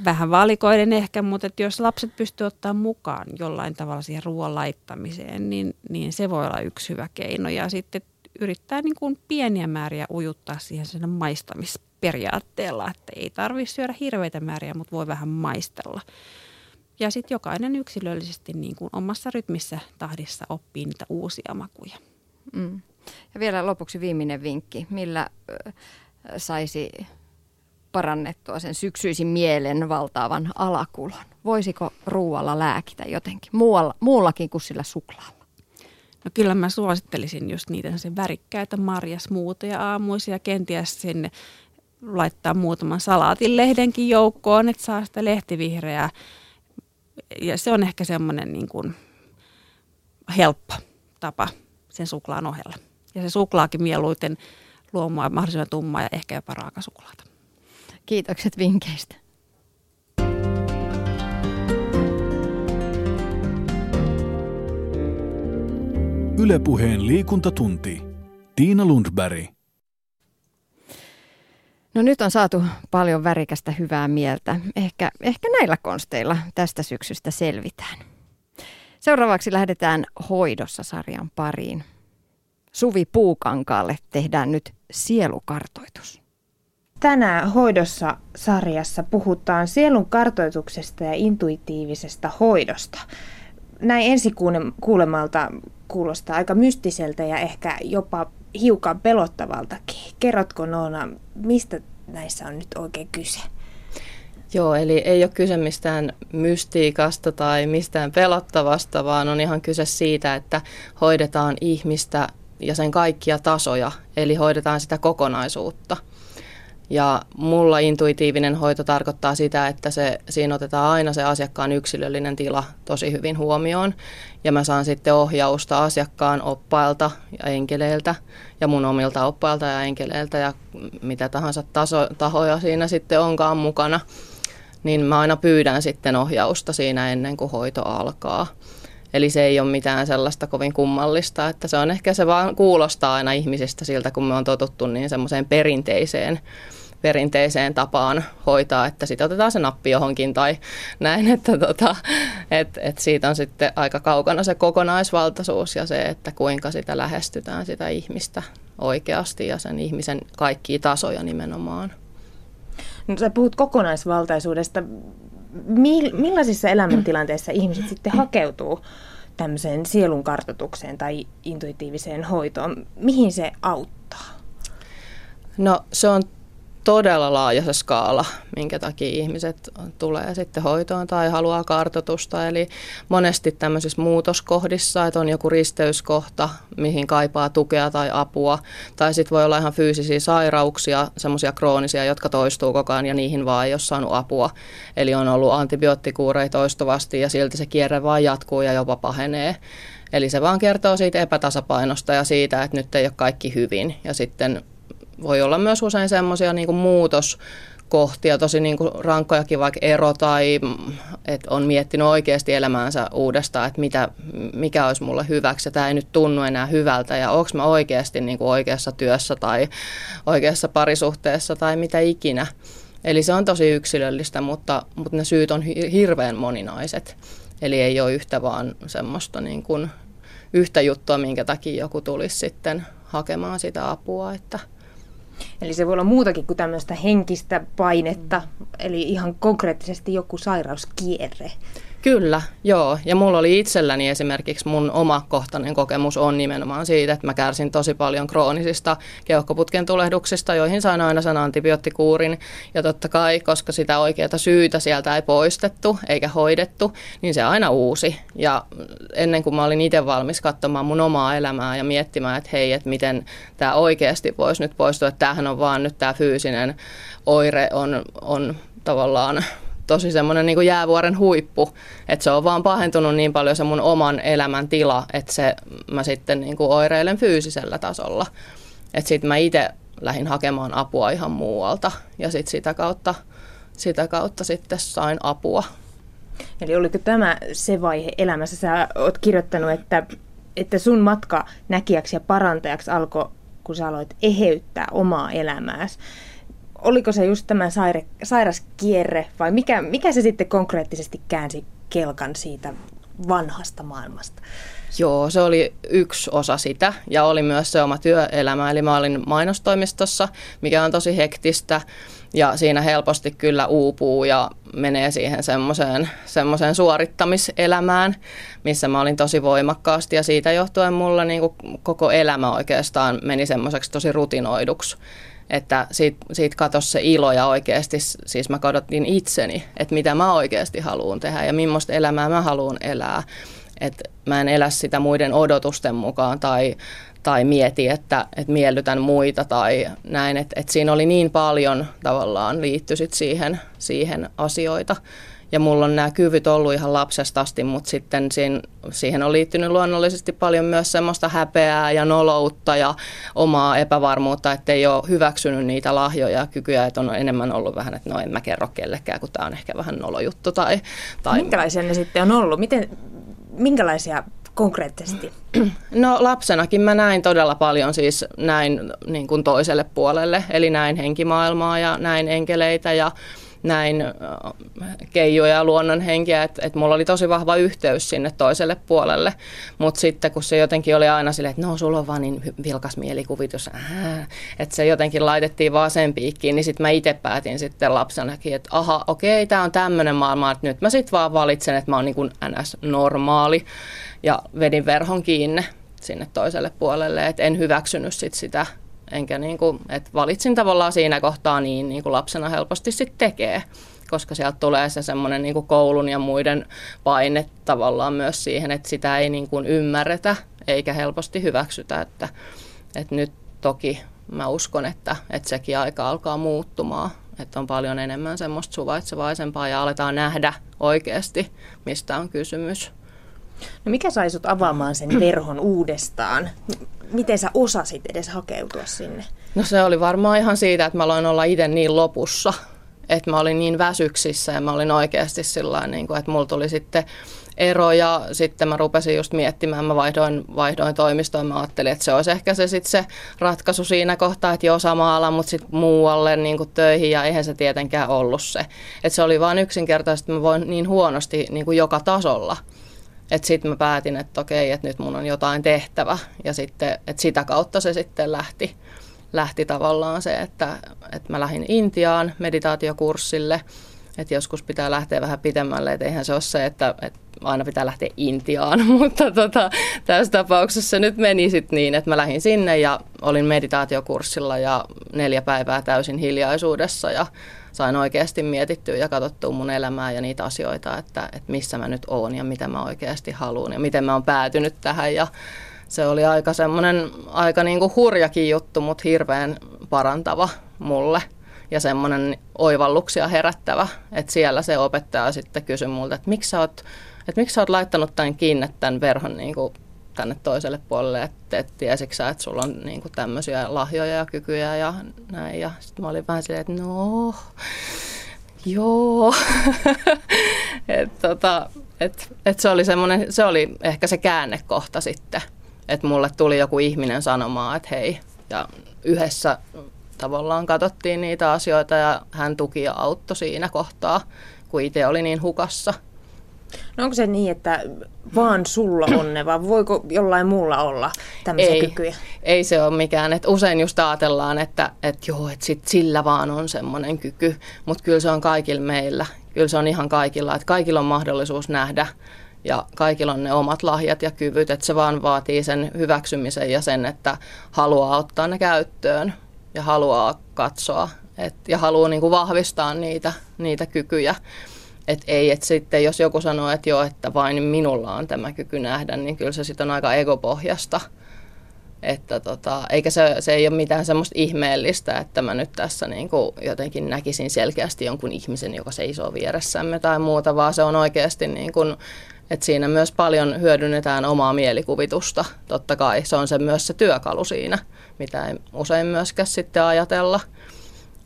vähän valikoiden ehkä, mutta että jos lapset pystyvät ottaa mukaan jollain tavalla siihen ruoan laittamiseen, niin, niin se voi olla yksi hyvä keino. Ja sitten yrittää niin kuin pieniä määriä ujuttaa siihen sen maistamisperiaatteella, että ei tarvitse syödä hirveitä määriä, mutta voi vähän maistella. Ja sitten jokainen yksilöllisesti niin kuin omassa rytmissä tahdissa oppii niitä uusia makuja. Mm. Ja vielä lopuksi viimeinen vinkki, millä saisi parannettua sen syksyisin mielen valtaavan alakulon? Voisiko ruualla lääkitä jotenkin muualla, muullakin kuin sillä suklaalla? No kyllä mä suosittelisin just niitä sen värikkäitä marjasmuuteja aamuisia, kenties sinne laittaa muutaman salaatinlehdenkin joukkoon, että saa sitä lehtivihreää. Ja se on ehkä semmoinen niin kuin helppo tapa sen suklaan ohella. Ja se suklaakin mieluiten luomua mahdollisimman tummaa ja ehkä jopa raakasuklaata. Kiitokset vinkkeistä. Ylepuheen liikuntatunti. Tiina Lundberg. No nyt on saatu paljon värikästä hyvää mieltä. Ehkä, ehkä näillä konsteilla tästä syksystä selvitään. Seuraavaksi lähdetään hoidossa sarjan pariin. Suvi Puukankaalle tehdään nyt sielukartoitus. Tänään hoidossa sarjassa puhutaan sielun kartoituksesta ja intuitiivisesta hoidosta. Näin ensi kuulemalta kuulostaa aika mystiseltä ja ehkä jopa hiukan pelottavaltakin. Kerrotko Noona, mistä näissä on nyt oikein kyse? Joo, eli ei ole kyse mistään mystiikasta tai mistään pelottavasta, vaan on ihan kyse siitä, että hoidetaan ihmistä ja sen kaikkia tasoja, eli hoidetaan sitä kokonaisuutta. Ja mulla intuitiivinen hoito tarkoittaa sitä, että se, siinä otetaan aina se asiakkaan yksilöllinen tila tosi hyvin huomioon. Ja mä saan sitten ohjausta asiakkaan oppailta ja enkeleiltä ja mun omilta oppailta ja enkeleiltä ja mitä tahansa taso, tahoja siinä sitten onkaan mukana. Niin mä aina pyydän sitten ohjausta siinä ennen kuin hoito alkaa. Eli se ei ole mitään sellaista kovin kummallista, että se on ehkä se vaan kuulostaa aina ihmisistä siltä, kun me on totuttu niin semmoiseen perinteiseen perinteiseen tapaan hoitaa, että sitten otetaan se nappi johonkin tai näin, että tota, et, et siitä on sitten aika kaukana se kokonaisvaltaisuus ja se, että kuinka sitä lähestytään sitä ihmistä oikeasti ja sen ihmisen kaikkia tasoja nimenomaan. No, sä puhut kokonaisvaltaisuudesta. Millaisissa elämäntilanteissa ihmiset sitten hakeutuu tämmöiseen sielun kartoitukseen tai intuitiiviseen hoitoon? Mihin se auttaa? No se on todella laaja se skaala, minkä takia ihmiset tulee sitten hoitoon tai haluaa kartotusta. Eli monesti tämmöisissä muutoskohdissa, että on joku risteyskohta, mihin kaipaa tukea tai apua. Tai sitten voi olla ihan fyysisiä sairauksia, semmoisia kroonisia, jotka toistuu koko ajan ja niihin vaan ei ole saanut apua. Eli on ollut antibioottikuureja toistuvasti ja silti se kierre vaan jatkuu ja jopa pahenee. Eli se vaan kertoo siitä epätasapainosta ja siitä, että nyt ei ole kaikki hyvin. Ja sitten voi olla myös usein semmoisia niin muutoskohtia, tosi niin kuin rankkojakin vaikka ero tai että on miettinyt oikeasti elämäänsä uudestaan, että mitä, mikä olisi mulle hyväksi tämä ei nyt tunnu enää hyvältä ja onko mä oikeasti niin kuin oikeassa työssä tai oikeassa parisuhteessa tai mitä ikinä. Eli se on tosi yksilöllistä, mutta, mutta ne syyt on hirveän moninaiset. Eli ei ole yhtä vaan semmoista niin kuin yhtä juttua, minkä takia joku tulisi sitten hakemaan sitä apua. Että Eli se voi olla muutakin kuin tämmöistä henkistä painetta, eli ihan konkreettisesti joku sairauskierre. Kyllä, joo. Ja mulla oli itselläni esimerkiksi mun oma kohtainen kokemus on nimenomaan siitä, että mä kärsin tosi paljon kroonisista keuhkoputken tulehduksista, joihin sain aina sen antibioottikuurin. Ja totta kai, koska sitä oikeaa syytä sieltä ei poistettu eikä hoidettu, niin se aina uusi. Ja ennen kuin mä olin itse valmis katsomaan mun omaa elämää ja miettimään, että hei, että miten tämä oikeasti voisi nyt poistua, että tämähän on vaan nyt tämä fyysinen oire on, on tavallaan tosi semmoinen niin jäävuoren huippu, että se on vaan pahentunut niin paljon se mun oman elämän tila, että se mä sitten niin kuin oireilen fyysisellä tasolla. Että sitten mä itse lähdin hakemaan apua ihan muualta ja sitten sitä kautta, sitä kautta sitten sain apua. Eli oliko tämä se vaihe elämässä? Sä oot kirjoittanut, että, että sun matka näkijäksi ja parantajaksi alkoi, kun sä aloit eheyttää omaa elämääsi oliko se just tämä saire, sairas kierre vai mikä, mikä se sitten konkreettisesti käänsi kelkan siitä vanhasta maailmasta? Joo, se oli yksi osa sitä ja oli myös se oma työelämä. Eli mä olin mainostoimistossa, mikä on tosi hektistä ja siinä helposti kyllä uupuu ja menee siihen semmoiseen, semmoiseen suorittamiselämään, missä mä olin tosi voimakkaasti ja siitä johtuen mulla niin koko elämä oikeastaan meni semmoiseksi tosi rutinoiduksi että siitä, siitä katosi se ilo ja oikeasti, siis mä kadotin itseni, että mitä mä oikeasti haluan tehdä ja millaista elämää mä haluan elää. Että mä en elä sitä muiden odotusten mukaan tai, tai mieti, että, että miellytän muita tai näin. Että, että siinä oli niin paljon tavallaan liittyy siihen, siihen asioita. Ja mulla on nämä kyvyt ollut ihan lapsesta asti, mutta sitten siihen, siihen on liittynyt luonnollisesti paljon myös semmoista häpeää ja noloutta ja omaa epävarmuutta, että ei ole hyväksynyt niitä lahjoja ja kykyjä, että on enemmän ollut vähän, että no en mä kerro kellekään, kun tämä on ehkä vähän nolojuttu. Tai, tai... Minkälaisia ne sitten on ollut? Miten, minkälaisia konkreettisesti? No lapsenakin mä näin todella paljon siis näin niin kuin toiselle puolelle, eli näin henkimaailmaa ja näin enkeleitä ja näin keijuja ja luonnonhenkiä, että, että mulla oli tosi vahva yhteys sinne toiselle puolelle. Mutta sitten kun se jotenkin oli aina silleen, että no sulla on vaan niin vilkas mielikuvitus, äh, että se jotenkin laitettiin vaan sen piikkiin, niin sitten mä itse päätin sitten lapsenakin, että aha, okei, tämä on tämmöinen maailma, että nyt mä sitten vaan valitsen, että mä oon niin kuin ns. normaali ja vedin verhon kiinni sinne toiselle puolelle, että en hyväksynyt sit sitä, enkä niin kuin, että valitsin tavallaan siinä kohtaa niin, niin kuin lapsena helposti sitten tekee, koska sieltä tulee se semmoinen niin kuin koulun ja muiden paine tavallaan myös siihen, että sitä ei niin kuin ymmärretä eikä helposti hyväksytä, että, että nyt toki mä uskon, että, että sekin aika alkaa muuttumaan, että on paljon enemmän semmoista suvaitsevaisempaa ja aletaan nähdä oikeasti, mistä on kysymys. No mikä sai sut avaamaan sen verhon uudestaan? Miten sä osasit edes hakeutua sinne? No se oli varmaan ihan siitä, että mä aloin olla itse niin lopussa, että mä olin niin väsyksissä ja mä olin oikeasti sillä niin kuin, että mulla tuli sitten ero ja sitten mä rupesin just miettimään, mä vaihdoin, vaihdoin toimistoon, mä ajattelin, että se olisi ehkä se sitten se ratkaisu siinä kohtaa, että jo samalla, mutta sitten muualle niin kuin töihin ja eihän se tietenkään ollut se. Että se oli vain yksinkertaisesti, että mä voin niin huonosti niin kuin joka tasolla. Että sitten mä päätin, että okei, että nyt mun on jotain tehtävä. Ja sitten, että sitä kautta se sitten lähti, lähti tavallaan se, että, että mä lähdin Intiaan meditaatiokurssille, että joskus pitää lähteä vähän pitemmälle, että eihän se ole se, että, että aina pitää lähteä Intiaan, mutta tota, tässä tapauksessa se nyt meni sitten niin, että mä lähdin sinne ja olin meditaatiokurssilla ja neljä päivää täysin hiljaisuudessa ja sain oikeasti mietittyä ja katsottua mun elämää ja niitä asioita, että, että missä mä nyt oon ja mitä mä oikeasti haluan ja miten mä oon päätynyt tähän. Ja se oli aika semmoinen aika niin kuin hurjakin juttu, mutta hirveän parantava mulle ja semmoinen oivalluksia herättävä, että siellä se opettaja sitten kysyi multa, että miksi sä oot, että miksi sä oot laittanut tämän kiinni tämän verhon niin kuin tänne toiselle puolelle, että et tiesitkö sä, että sulla on niin kuin tämmöisiä lahjoja ja kykyjä ja näin. Ja sitten mä olin vähän silleen, että no, joo. että tota, et, et se oli se oli ehkä se käännekohta sitten, että mulle tuli joku ihminen sanomaan, että hei, ja yhdessä tavallaan katsottiin niitä asioita ja hän tuki ja auttoi siinä kohtaa, kun itse oli niin hukassa – No onko se niin, että vaan sulla on ne, vai voiko jollain muulla olla tämmöisiä ei, kykyjä? Ei se ole mikään. Et usein just ajatellaan, että, että joo, että sit sillä vaan on semmoinen kyky, mutta kyllä se on kaikilla meillä. Kyllä se on ihan kaikilla, että kaikilla on mahdollisuus nähdä ja kaikilla on ne omat lahjat ja kyvyt, että se vaan vaatii sen hyväksymisen ja sen, että haluaa ottaa ne käyttöön ja haluaa katsoa et, ja haluaa niin kuin vahvistaa niitä, niitä kykyjä. Et ei, että sitten jos joku sanoo, että joo, että vain minulla on tämä kyky nähdä, niin kyllä se sitten on aika egopohjasta. Että tota, eikä se, se ei ole mitään semmoista ihmeellistä, että mä nyt tässä niin kuin jotenkin näkisin selkeästi jonkun ihmisen, joka seisoo vieressämme tai muuta, vaan se on oikeasti niin kuin, että siinä myös paljon hyödynnetään omaa mielikuvitusta. Totta kai se on se myös se työkalu siinä, mitä ei usein myöskään sitten ajatella –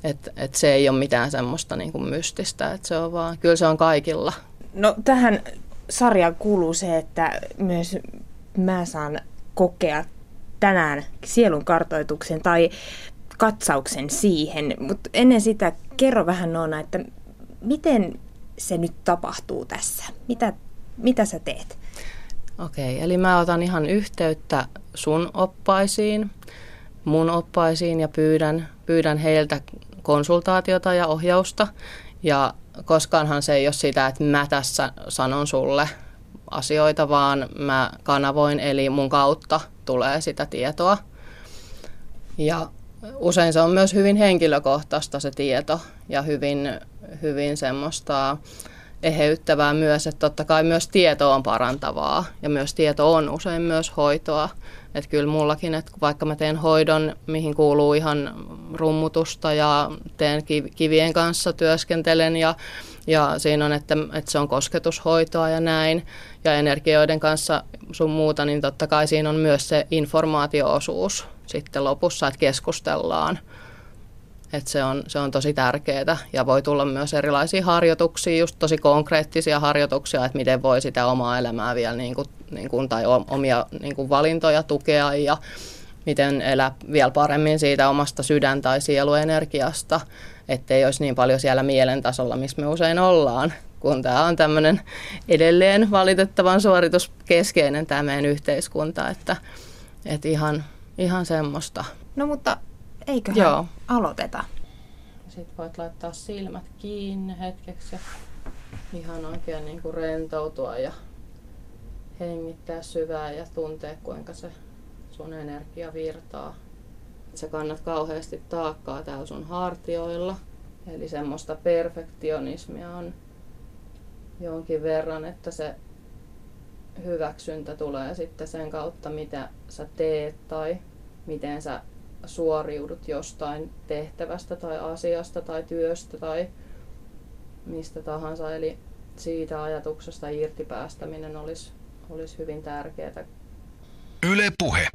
että et se ei ole mitään semmoista niin kuin mystistä, että se on vaan, kyllä se on kaikilla. No tähän sarjaan kuuluu se, että myös mä saan kokea tänään sielun kartoituksen tai katsauksen siihen, mutta ennen sitä kerro vähän Noona, että miten se nyt tapahtuu tässä? Mitä, mitä sä teet? Okei, eli mä otan ihan yhteyttä sun oppaisiin, mun oppaisiin ja pyydän, pyydän heiltä konsultaatiota ja ohjausta. Ja koskaanhan se ei ole sitä, että mä tässä sanon sulle asioita, vaan mä kanavoin, eli mun kautta tulee sitä tietoa. Ja usein se on myös hyvin henkilökohtaista se tieto ja hyvin, hyvin semmoista eheyttävää myös, että totta kai myös tieto on parantavaa ja myös tieto on usein myös hoitoa. Että kyllä mullakin, että vaikka mä teen hoidon, mihin kuuluu ihan rummutusta ja teen kivien kanssa työskentelen ja, ja siinä on, että, että se on kosketushoitoa ja näin. Ja energioiden kanssa sun muuta, niin totta kai siinä on myös se informaatioosuus sitten lopussa, että keskustellaan – et se, on, se on tosi tärkeää ja voi tulla myös erilaisia harjoituksia, just tosi konkreettisia harjoituksia, että miten voi sitä omaa elämää vielä niin kuin, niin kuin, tai omia niin kuin valintoja tukea ja miten elää vielä paremmin siitä omasta sydän- tai sieluenergiasta, ettei olisi niin paljon siellä mielen tasolla, missä me usein ollaan, kun tämä on tämmöinen edelleen valitettavan suorituskeskeinen tämä meidän yhteiskunta, että, että ihan, ihan semmoista. No mutta Eiköhän Joo. aloiteta. Sitten voit laittaa silmät kiinni hetkeksi ja ihan oikein niin kuin rentoutua ja hengittää syvään ja tuntea, kuinka se sun energia virtaa. Sä kannat kauheasti taakkaa täällä sun hartioilla. Eli semmoista perfektionismia on jonkin verran, että se hyväksyntä tulee sitten sen kautta, mitä sä teet tai miten sä suoriudut jostain tehtävästä tai asiasta tai työstä tai mistä tahansa. Eli siitä ajatuksesta irti päästäminen olisi, olisi hyvin tärkeää. Yle Puhe.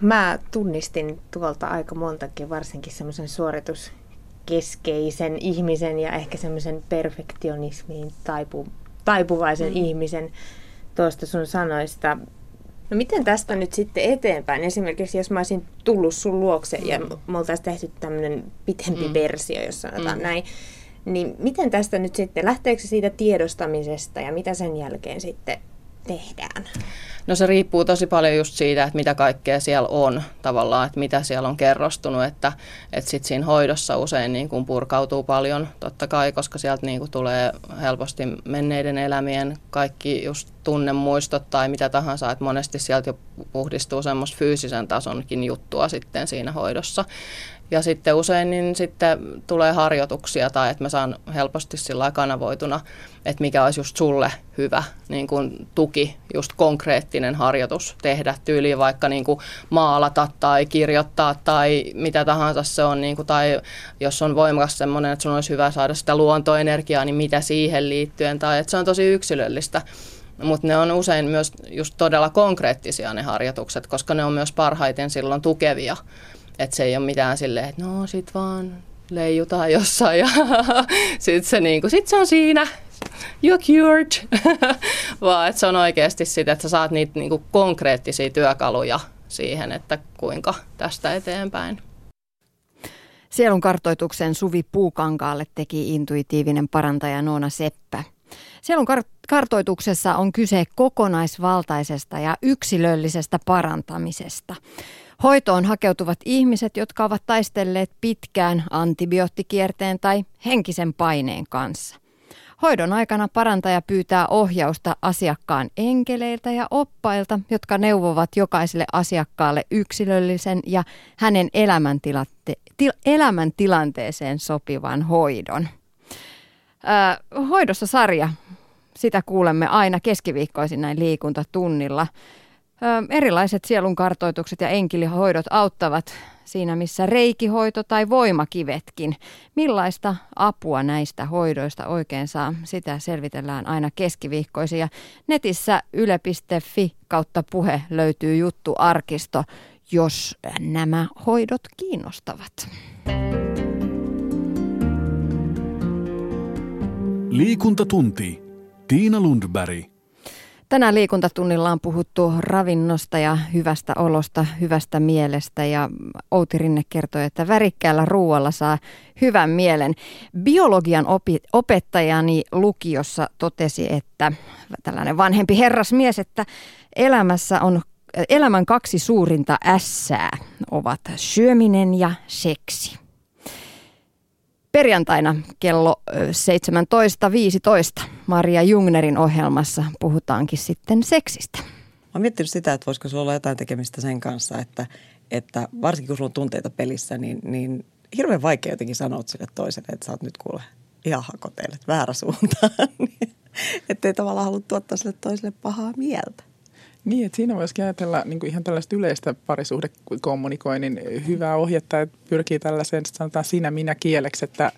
Mä tunnistin tuolta aika montakin, varsinkin semmoisen suorituskeskeisen ihmisen ja ehkä semmoisen perfektionismiin taipu, taipuvaisen mm. ihmisen tuosta sun sanoista. No miten tästä nyt sitten eteenpäin? Esimerkiksi jos mä olisin tullut sun luokse mm. ja me oltaisiin tehty tämmöinen pitempi mm. versio, jos sanotaan mm. näin, niin miten tästä nyt sitten, lähteekö siitä tiedostamisesta ja mitä sen jälkeen sitten tehdään? No se riippuu tosi paljon just siitä, että mitä kaikkea siellä on tavallaan, että mitä siellä on kerrostunut, että, että sitten siinä hoidossa usein niin kuin purkautuu paljon totta kai, koska sieltä niin kuin tulee helposti menneiden elämien kaikki just tunnemuistot tai mitä tahansa, että monesti sieltä jo puhdistuu semmoista fyysisen tasonkin juttua sitten siinä hoidossa. Ja sitten usein niin sitten tulee harjoituksia tai että mä saan helposti sillä kanavoituna, että mikä olisi just sulle hyvä niin kuin tuki, just konkreettinen harjoitus tehdä tyyliin vaikka niin kuin maalata tai kirjoittaa tai mitä tahansa se on. Niin kuin, tai jos on voimakas semmoinen, että sun olisi hyvä saada sitä luontoenergiaa, niin mitä siihen liittyen. Tai että se on tosi yksilöllistä. Mutta ne on usein myös just todella konkreettisia ne harjoitukset, koska ne on myös parhaiten silloin tukevia. Että se ei ole mitään silleen, että no sit vaan leijutaan jossain ja sitten se, niinku, sit se on siinä, you're cured. Vaan että se on oikeasti sitä, että sä saat niitä niinku konkreettisia työkaluja siihen, että kuinka tästä eteenpäin. Sielun kartoituksen Suvi Puukankaalle teki intuitiivinen parantaja Noona Seppä. Sielun kar- kartoituksessa on kyse kokonaisvaltaisesta ja yksilöllisestä parantamisesta. Hoitoon hakeutuvat ihmiset, jotka ovat taistelleet pitkään antibioottikierteen tai henkisen paineen kanssa. Hoidon aikana parantaja pyytää ohjausta asiakkaan enkeleiltä ja oppailta, jotka neuvovat jokaiselle asiakkaalle yksilöllisen ja hänen elämäntilante- til- elämäntilanteeseen sopivan hoidon. Öö, hoidossa sarja, sitä kuulemme aina keskiviikkoisin näin liikuntatunnilla. Erilaiset sielun kartoitukset ja enkilihoidot auttavat siinä, missä reikihoito tai voimakivetkin. Millaista apua näistä hoidoista oikein saa, sitä selvitellään aina keskiviikkoisin. Ja netissä yle.fi kautta puhe löytyy juttu arkisto, jos nämä hoidot kiinnostavat. Liikuntatunti. Tiina Lundberg. Tänään liikuntatunnilla on puhuttu ravinnosta ja hyvästä olosta, hyvästä mielestä ja Outi Rinne kertoi, että värikkäällä ruoalla saa hyvän mielen. Biologian opi- opettajani lukiossa totesi, että tällainen vanhempi herrasmies, että elämässä on elämän kaksi suurinta ässää ovat syöminen ja seksi. Perjantaina kello 17.15 Maria Jungnerin ohjelmassa puhutaankin sitten seksistä. Mä oon miettinyt sitä, että voisiko sulla olla jotain tekemistä sen kanssa, että, että varsinkin kun sulla on tunteita pelissä, niin, niin hirveän vaikea jotenkin sanoa sille toiselle, että sä oot nyt kuule ihan hakoteilet väärä suuntaan. että ei tavallaan halua tuottaa sille toiselle pahaa mieltä. Niin, että siinä voisi ajatella niin kuin ihan tällaista yleistä parisuhdekommunikoinnin hyvää ohjetta, että pyrkii tällaiseen, sanotaan sinä minä kieleksi, että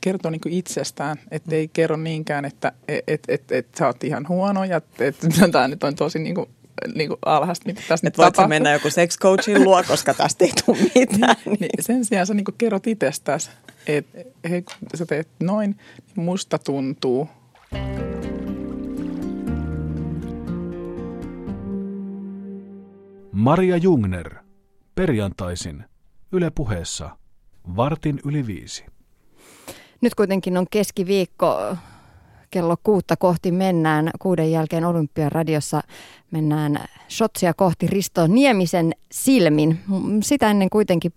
kertoo niin kuin itsestään, että ei kerro niinkään, että et, et, et, et sä oot ihan huono ja että et, tämä nyt on tosi niin kuin niin kuin alhaista, mitä tästä nyt tapahtuu. mennä joku sex coachin luo, koska tästä ei tule mitään. niin, niin. Sen sijaan sä niin kuin kerrot itsestäsi, että hei, kun sä teet noin, niin musta tuntuu. Maria Jungner. Perjantaisin. Yle puheessa. Vartin yli viisi. Nyt kuitenkin on keskiviikko. Kello kuutta kohti mennään. Kuuden jälkeen Olympiaradiossa mennään shotsia kohti Risto Niemisen silmin. Sitä ennen kuitenkin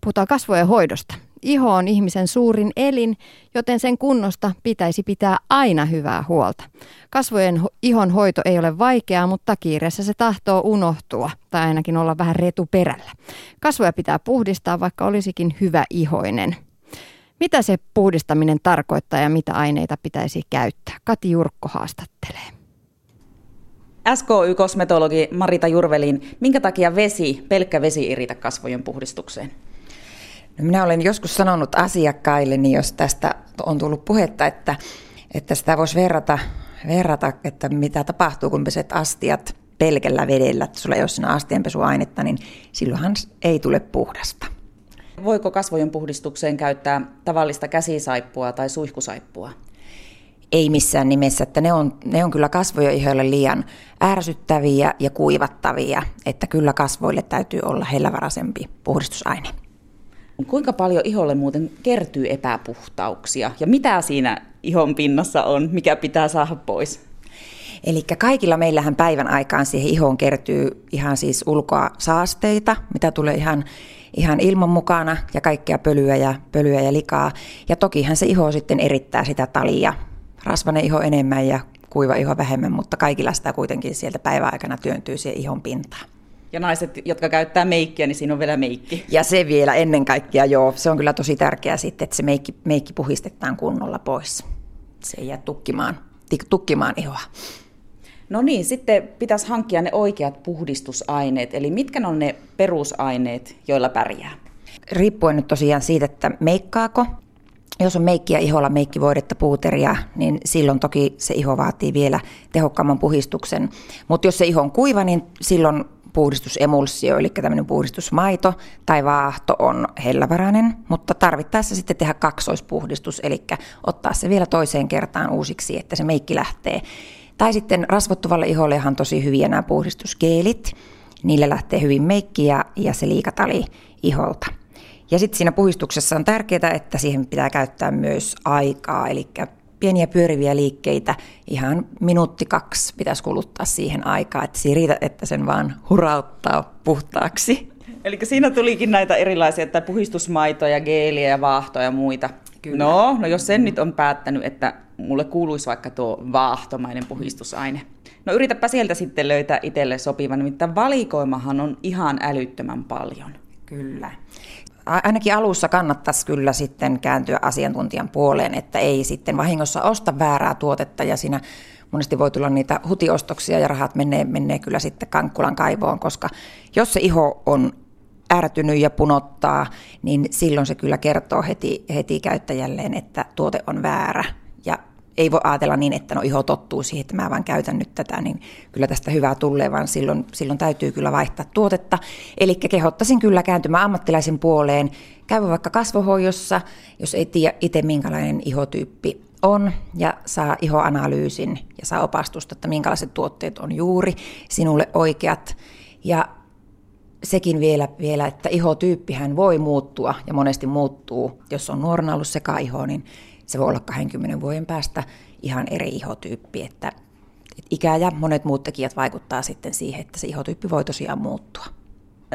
puhutaan kasvojen hoidosta. Iho on ihmisen suurin elin, joten sen kunnosta pitäisi pitää aina hyvää huolta. Kasvojen ihon hoito ei ole vaikeaa, mutta kiireessä se tahtoo unohtua tai ainakin olla vähän retuperällä. Kasvoja pitää puhdistaa, vaikka olisikin hyvä ihoinen. Mitä se puhdistaminen tarkoittaa ja mitä aineita pitäisi käyttää? Kati Jurkko haastattelee. SKY-kosmetologi Marita Jurvelin, minkä takia vesi, pelkkä vesi ei riitä kasvojen puhdistukseen? No minä olen joskus sanonut asiakkailleni, jos tästä on tullut puhetta, että, että sitä voisi verrata, verrata, että mitä tapahtuu, kun peset astiat pelkällä vedellä, että sulla ei ole siinä astianpesuainetta, niin silloinhan ei tule puhdasta. Voiko kasvojen puhdistukseen käyttää tavallista käsisaippua tai suihkusaippua? Ei missään nimessä, että ne on, ne on kyllä kasvojen ihoille liian ärsyttäviä ja kuivattavia, että kyllä kasvoille täytyy olla hellävaraisempi puhdistusaine. Kuinka paljon iholle muuten kertyy epäpuhtauksia ja mitä siinä ihon pinnassa on, mikä pitää saada pois? Eli kaikilla meillähän päivän aikaan siihen ihoon kertyy ihan siis ulkoa saasteita, mitä tulee ihan, ihan ilman mukana ja kaikkea pölyä ja, pölyä ja likaa. Ja tokihan se iho sitten erittää sitä talia. Rasvainen iho enemmän ja kuiva iho vähemmän, mutta kaikilla sitä kuitenkin sieltä päivän aikana työntyy siihen ihon pintaan. Ja naiset, jotka käyttää meikkiä, niin siinä on vielä meikki. Ja se vielä ennen kaikkea, joo. Se on kyllä tosi tärkeää sitten, että se meikki, meikki puhistetaan kunnolla pois. Se ei jää tukkimaan, tukkimaan ihoa. No niin, sitten pitäisi hankkia ne oikeat puhdistusaineet. Eli mitkä on ne perusaineet, joilla pärjää? Riippuen nyt tosiaan siitä, että meikkaako. Jos on meikkiä iholla, meikkivoidetta, puuteria, niin silloin toki se iho vaatii vielä tehokkaamman puhistuksen. Mutta jos se iho on kuiva, niin silloin puhdistusemulsio, eli tämmöinen puhdistusmaito tai vaahto on hellävarainen, mutta tarvittaessa sitten tehdä kaksoispuhdistus, eli ottaa se vielä toiseen kertaan uusiksi, että se meikki lähtee. Tai sitten rasvottuvalle ihollehan tosi hyviä nämä puhdistusgeelit, niille lähtee hyvin meikki ja, ja se liikatali iholta. Ja sitten siinä puhistuksessa on tärkeää, että siihen pitää käyttää myös aikaa, eli pieniä pyöriviä liikkeitä, ihan minuutti kaksi pitäisi kuluttaa siihen aikaa, että siinä riitä, että sen vaan hurauttaa puhtaaksi. Eli siinä tulikin näitä erilaisia, että puhistusmaitoja, geeliä ja vaahtoja ja muita. Kyllä. No, no jos sen nyt on päättänyt, että mulle kuuluisi vaikka tuo vaahtomainen puhistusaine. No yritäpä sieltä sitten löytää itselle sopivan, nimittäin valikoimahan on ihan älyttömän paljon. Kyllä ainakin alussa kannattaisi kyllä sitten kääntyä asiantuntijan puoleen, että ei sitten vahingossa osta väärää tuotetta ja siinä monesti voi tulla niitä hutiostoksia ja rahat menee, menee kyllä sitten kankkulan kaivoon, koska jos se iho on ärtynyt ja punottaa, niin silloin se kyllä kertoo heti, heti käyttäjälleen, että tuote on väärä ei voi ajatella niin, että no iho tottuu siihen, että mä vaan käytän nyt tätä, niin kyllä tästä hyvää tulee, vaan silloin, silloin täytyy kyllä vaihtaa tuotetta. Eli kehottaisin kyllä kääntymään ammattilaisen puoleen, käydä vaikka kasvohoidossa, jos ei tiedä itse minkälainen ihotyyppi on ja saa ihoanalyysin ja saa opastusta, että minkälaiset tuotteet on juuri sinulle oikeat. Ja sekin vielä, vielä, että ihotyyppihän voi muuttua ja monesti muuttuu. Jos on nuorena ollut sekaiho, niin se voi olla 20 vuoden päästä ihan eri ihotyyppi, että ikä ja monet muut tekijät vaikuttaa sitten siihen, että se ihotyyppi voi tosiaan muuttua.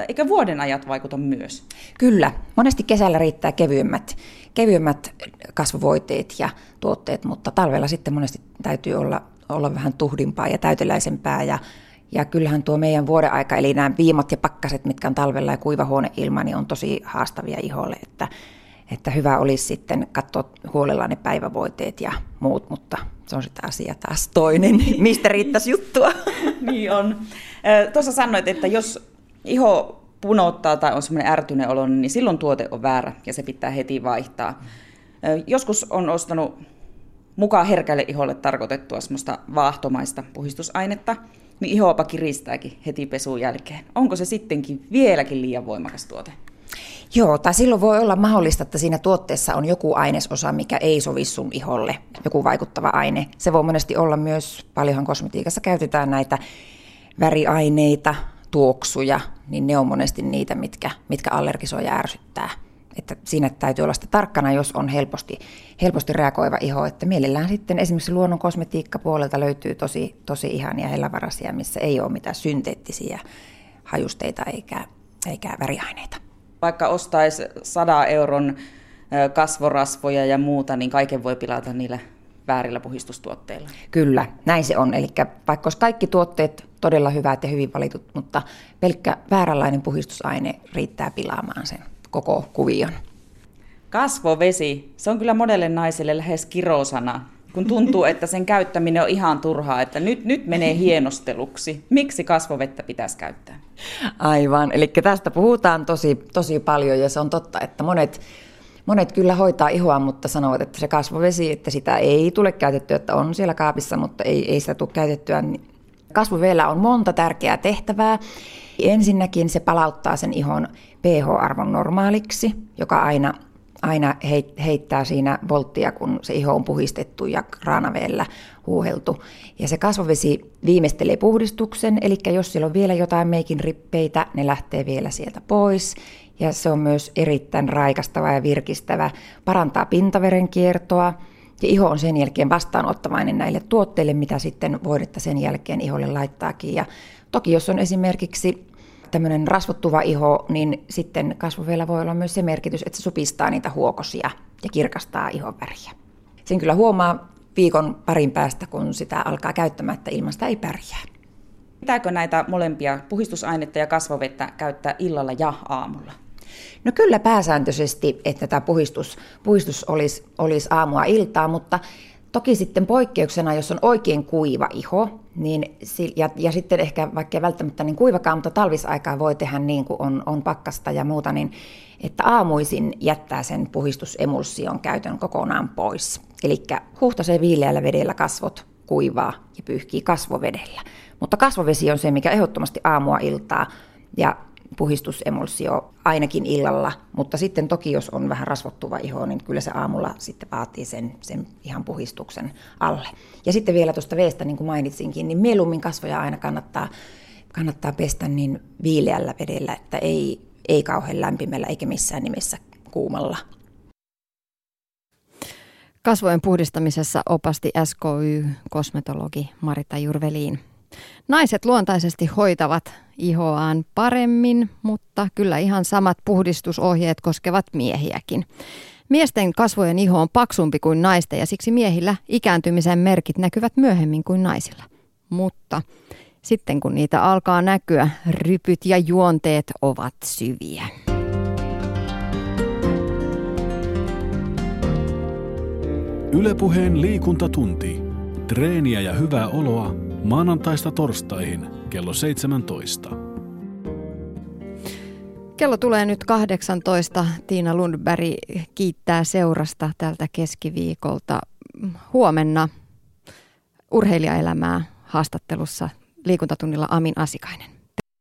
Eikä vuoden ajat vaikuta myös? Kyllä. Monesti kesällä riittää kevyemmät, kevyemmät kasvovoiteet ja tuotteet, mutta talvella sitten monesti täytyy olla, olla vähän tuhdimpaa ja täyteläisempää. Ja, ja kyllähän tuo meidän vuoden aika, eli nämä viimat ja pakkaset, mitkä on talvella ja kuiva huoneilma, niin on tosi haastavia iholle. Että että hyvä olisi sitten katsoa huolella ne päivävoiteet ja muut, mutta se on sitten asia taas toinen, mistä riittäisi juttua. niin on. Tuossa sanoit, että jos iho punottaa tai on semmoinen ärtyinen olo, niin silloin tuote on väärä ja se pitää heti vaihtaa. Joskus on ostanut mukaan herkälle iholle tarkoitettua semmoista vaahtomaista puhistusainetta, niin ihoapa kiristääkin heti pesun jälkeen. Onko se sittenkin vieläkin liian voimakas tuote? Joo, tai silloin voi olla mahdollista, että siinä tuotteessa on joku ainesosa, mikä ei sovi sun iholle, joku vaikuttava aine. Se voi monesti olla myös, paljonhan kosmetiikassa käytetään näitä väriaineita, tuoksuja, niin ne on monesti niitä, mitkä, mitkä allergisoi ja ärsyttää. Että siinä täytyy olla sitä tarkkana, jos on helposti, helposti reagoiva iho. Että mielellään sitten esimerkiksi luonnon kosmetiikkapuolelta löytyy tosi, tosi ihania hellävarasia, missä ei ole mitään synteettisiä hajusteita eikä, eikä väriaineita vaikka ostaisi 100 euron kasvorasvoja ja muuta, niin kaiken voi pilata niillä väärillä puhistustuotteilla. Kyllä, näin se on. Eli vaikka olisi kaikki tuotteet todella hyvät ja hyvin valitut, mutta pelkkä vääränlainen puhistusaine riittää pilaamaan sen koko kuvion. Kasvovesi, se on kyllä monelle naiselle lähes kirosana, kun tuntuu, että sen käyttäminen on ihan turhaa, että nyt, nyt menee hienosteluksi. Miksi kasvovettä pitäisi käyttää? Aivan, eli tästä puhutaan tosi, tosi paljon ja se on totta, että monet Monet kyllä hoitaa ihoa, mutta sanovat, että se kasvovesi, että sitä ei tule käytettyä, että on siellä kaapissa, mutta ei, ei sitä tule käytettyä. Kasvovedellä on monta tärkeää tehtävää. Ensinnäkin se palauttaa sen ihon pH-arvon normaaliksi, joka aina, aina heittää siinä volttia, kun se iho on puhistettu ja kraanaveellä huuheltu. Ja se kasvovesi viimeistelee puhdistuksen, eli jos siellä on vielä jotain meikin rippeitä, ne lähtee vielä sieltä pois ja se on myös erittäin raikastava ja virkistävä, parantaa pintaveren kiertoa ja iho on sen jälkeen vastaanottavainen näille tuotteille, mitä sitten voidetta sen jälkeen iholle laittaakin. Ja toki jos on esimerkiksi tämmöinen rasvottuva iho, niin sitten kasvoveellä voi olla myös se merkitys, että se supistaa niitä huokosia ja kirkastaa ihon väriä. Sen kyllä huomaa viikon parin päästä, kun sitä alkaa käyttämättä ilman sitä ei pärjää. Pitääkö näitä molempia puhistusainetta ja kasvovettä käyttää illalla ja aamulla? No kyllä pääsääntöisesti, että tämä puhistus, puhistus olisi, olisi aamua iltaa, mutta toki sitten poikkeuksena, jos on oikein kuiva iho, niin, ja, ja sitten ehkä vaikka välttämättä niin kuivakaan, mutta talvisaikaa voi tehdä niin kuin on, on pakkasta ja muuta, niin että aamuisin jättää sen puhistusemulsion käytön kokonaan pois. Eli huhtasee viileällä vedellä kasvot kuivaa ja pyyhkii kasvovedellä. Mutta kasvovesi on se, mikä ehdottomasti aamua iltaa ja puhistusemulsio ainakin illalla, mutta sitten toki jos on vähän rasvottuva iho, niin kyllä se aamulla sitten vaatii sen, sen ihan puhistuksen alle. Ja sitten vielä tuosta veestä, niin kuin mainitsinkin, niin mieluummin kasvoja aina kannattaa, kannattaa pestä niin viileällä vedellä, että ei, ei kauhean lämpimällä eikä missään nimessä kuumalla. Kasvojen puhdistamisessa opasti SKY-kosmetologi Marita Jurveliin. Naiset luontaisesti hoitavat ihoaan paremmin, mutta kyllä ihan samat puhdistusohjeet koskevat miehiäkin. Miesten kasvojen iho on paksumpi kuin naisten ja siksi miehillä ikääntymisen merkit näkyvät myöhemmin kuin naisilla. Mutta sitten kun niitä alkaa näkyä, rypyt ja juonteet ovat syviä. Ylepuheen liikuntatunti. Treeniä ja hyvää oloa maanantaista torstaihin kello 17. Kello tulee nyt 18. Tiina Lundberg kiittää seurasta tältä keskiviikolta. Huomenna urheilijaelämää haastattelussa liikuntatunnilla Amin Asikainen.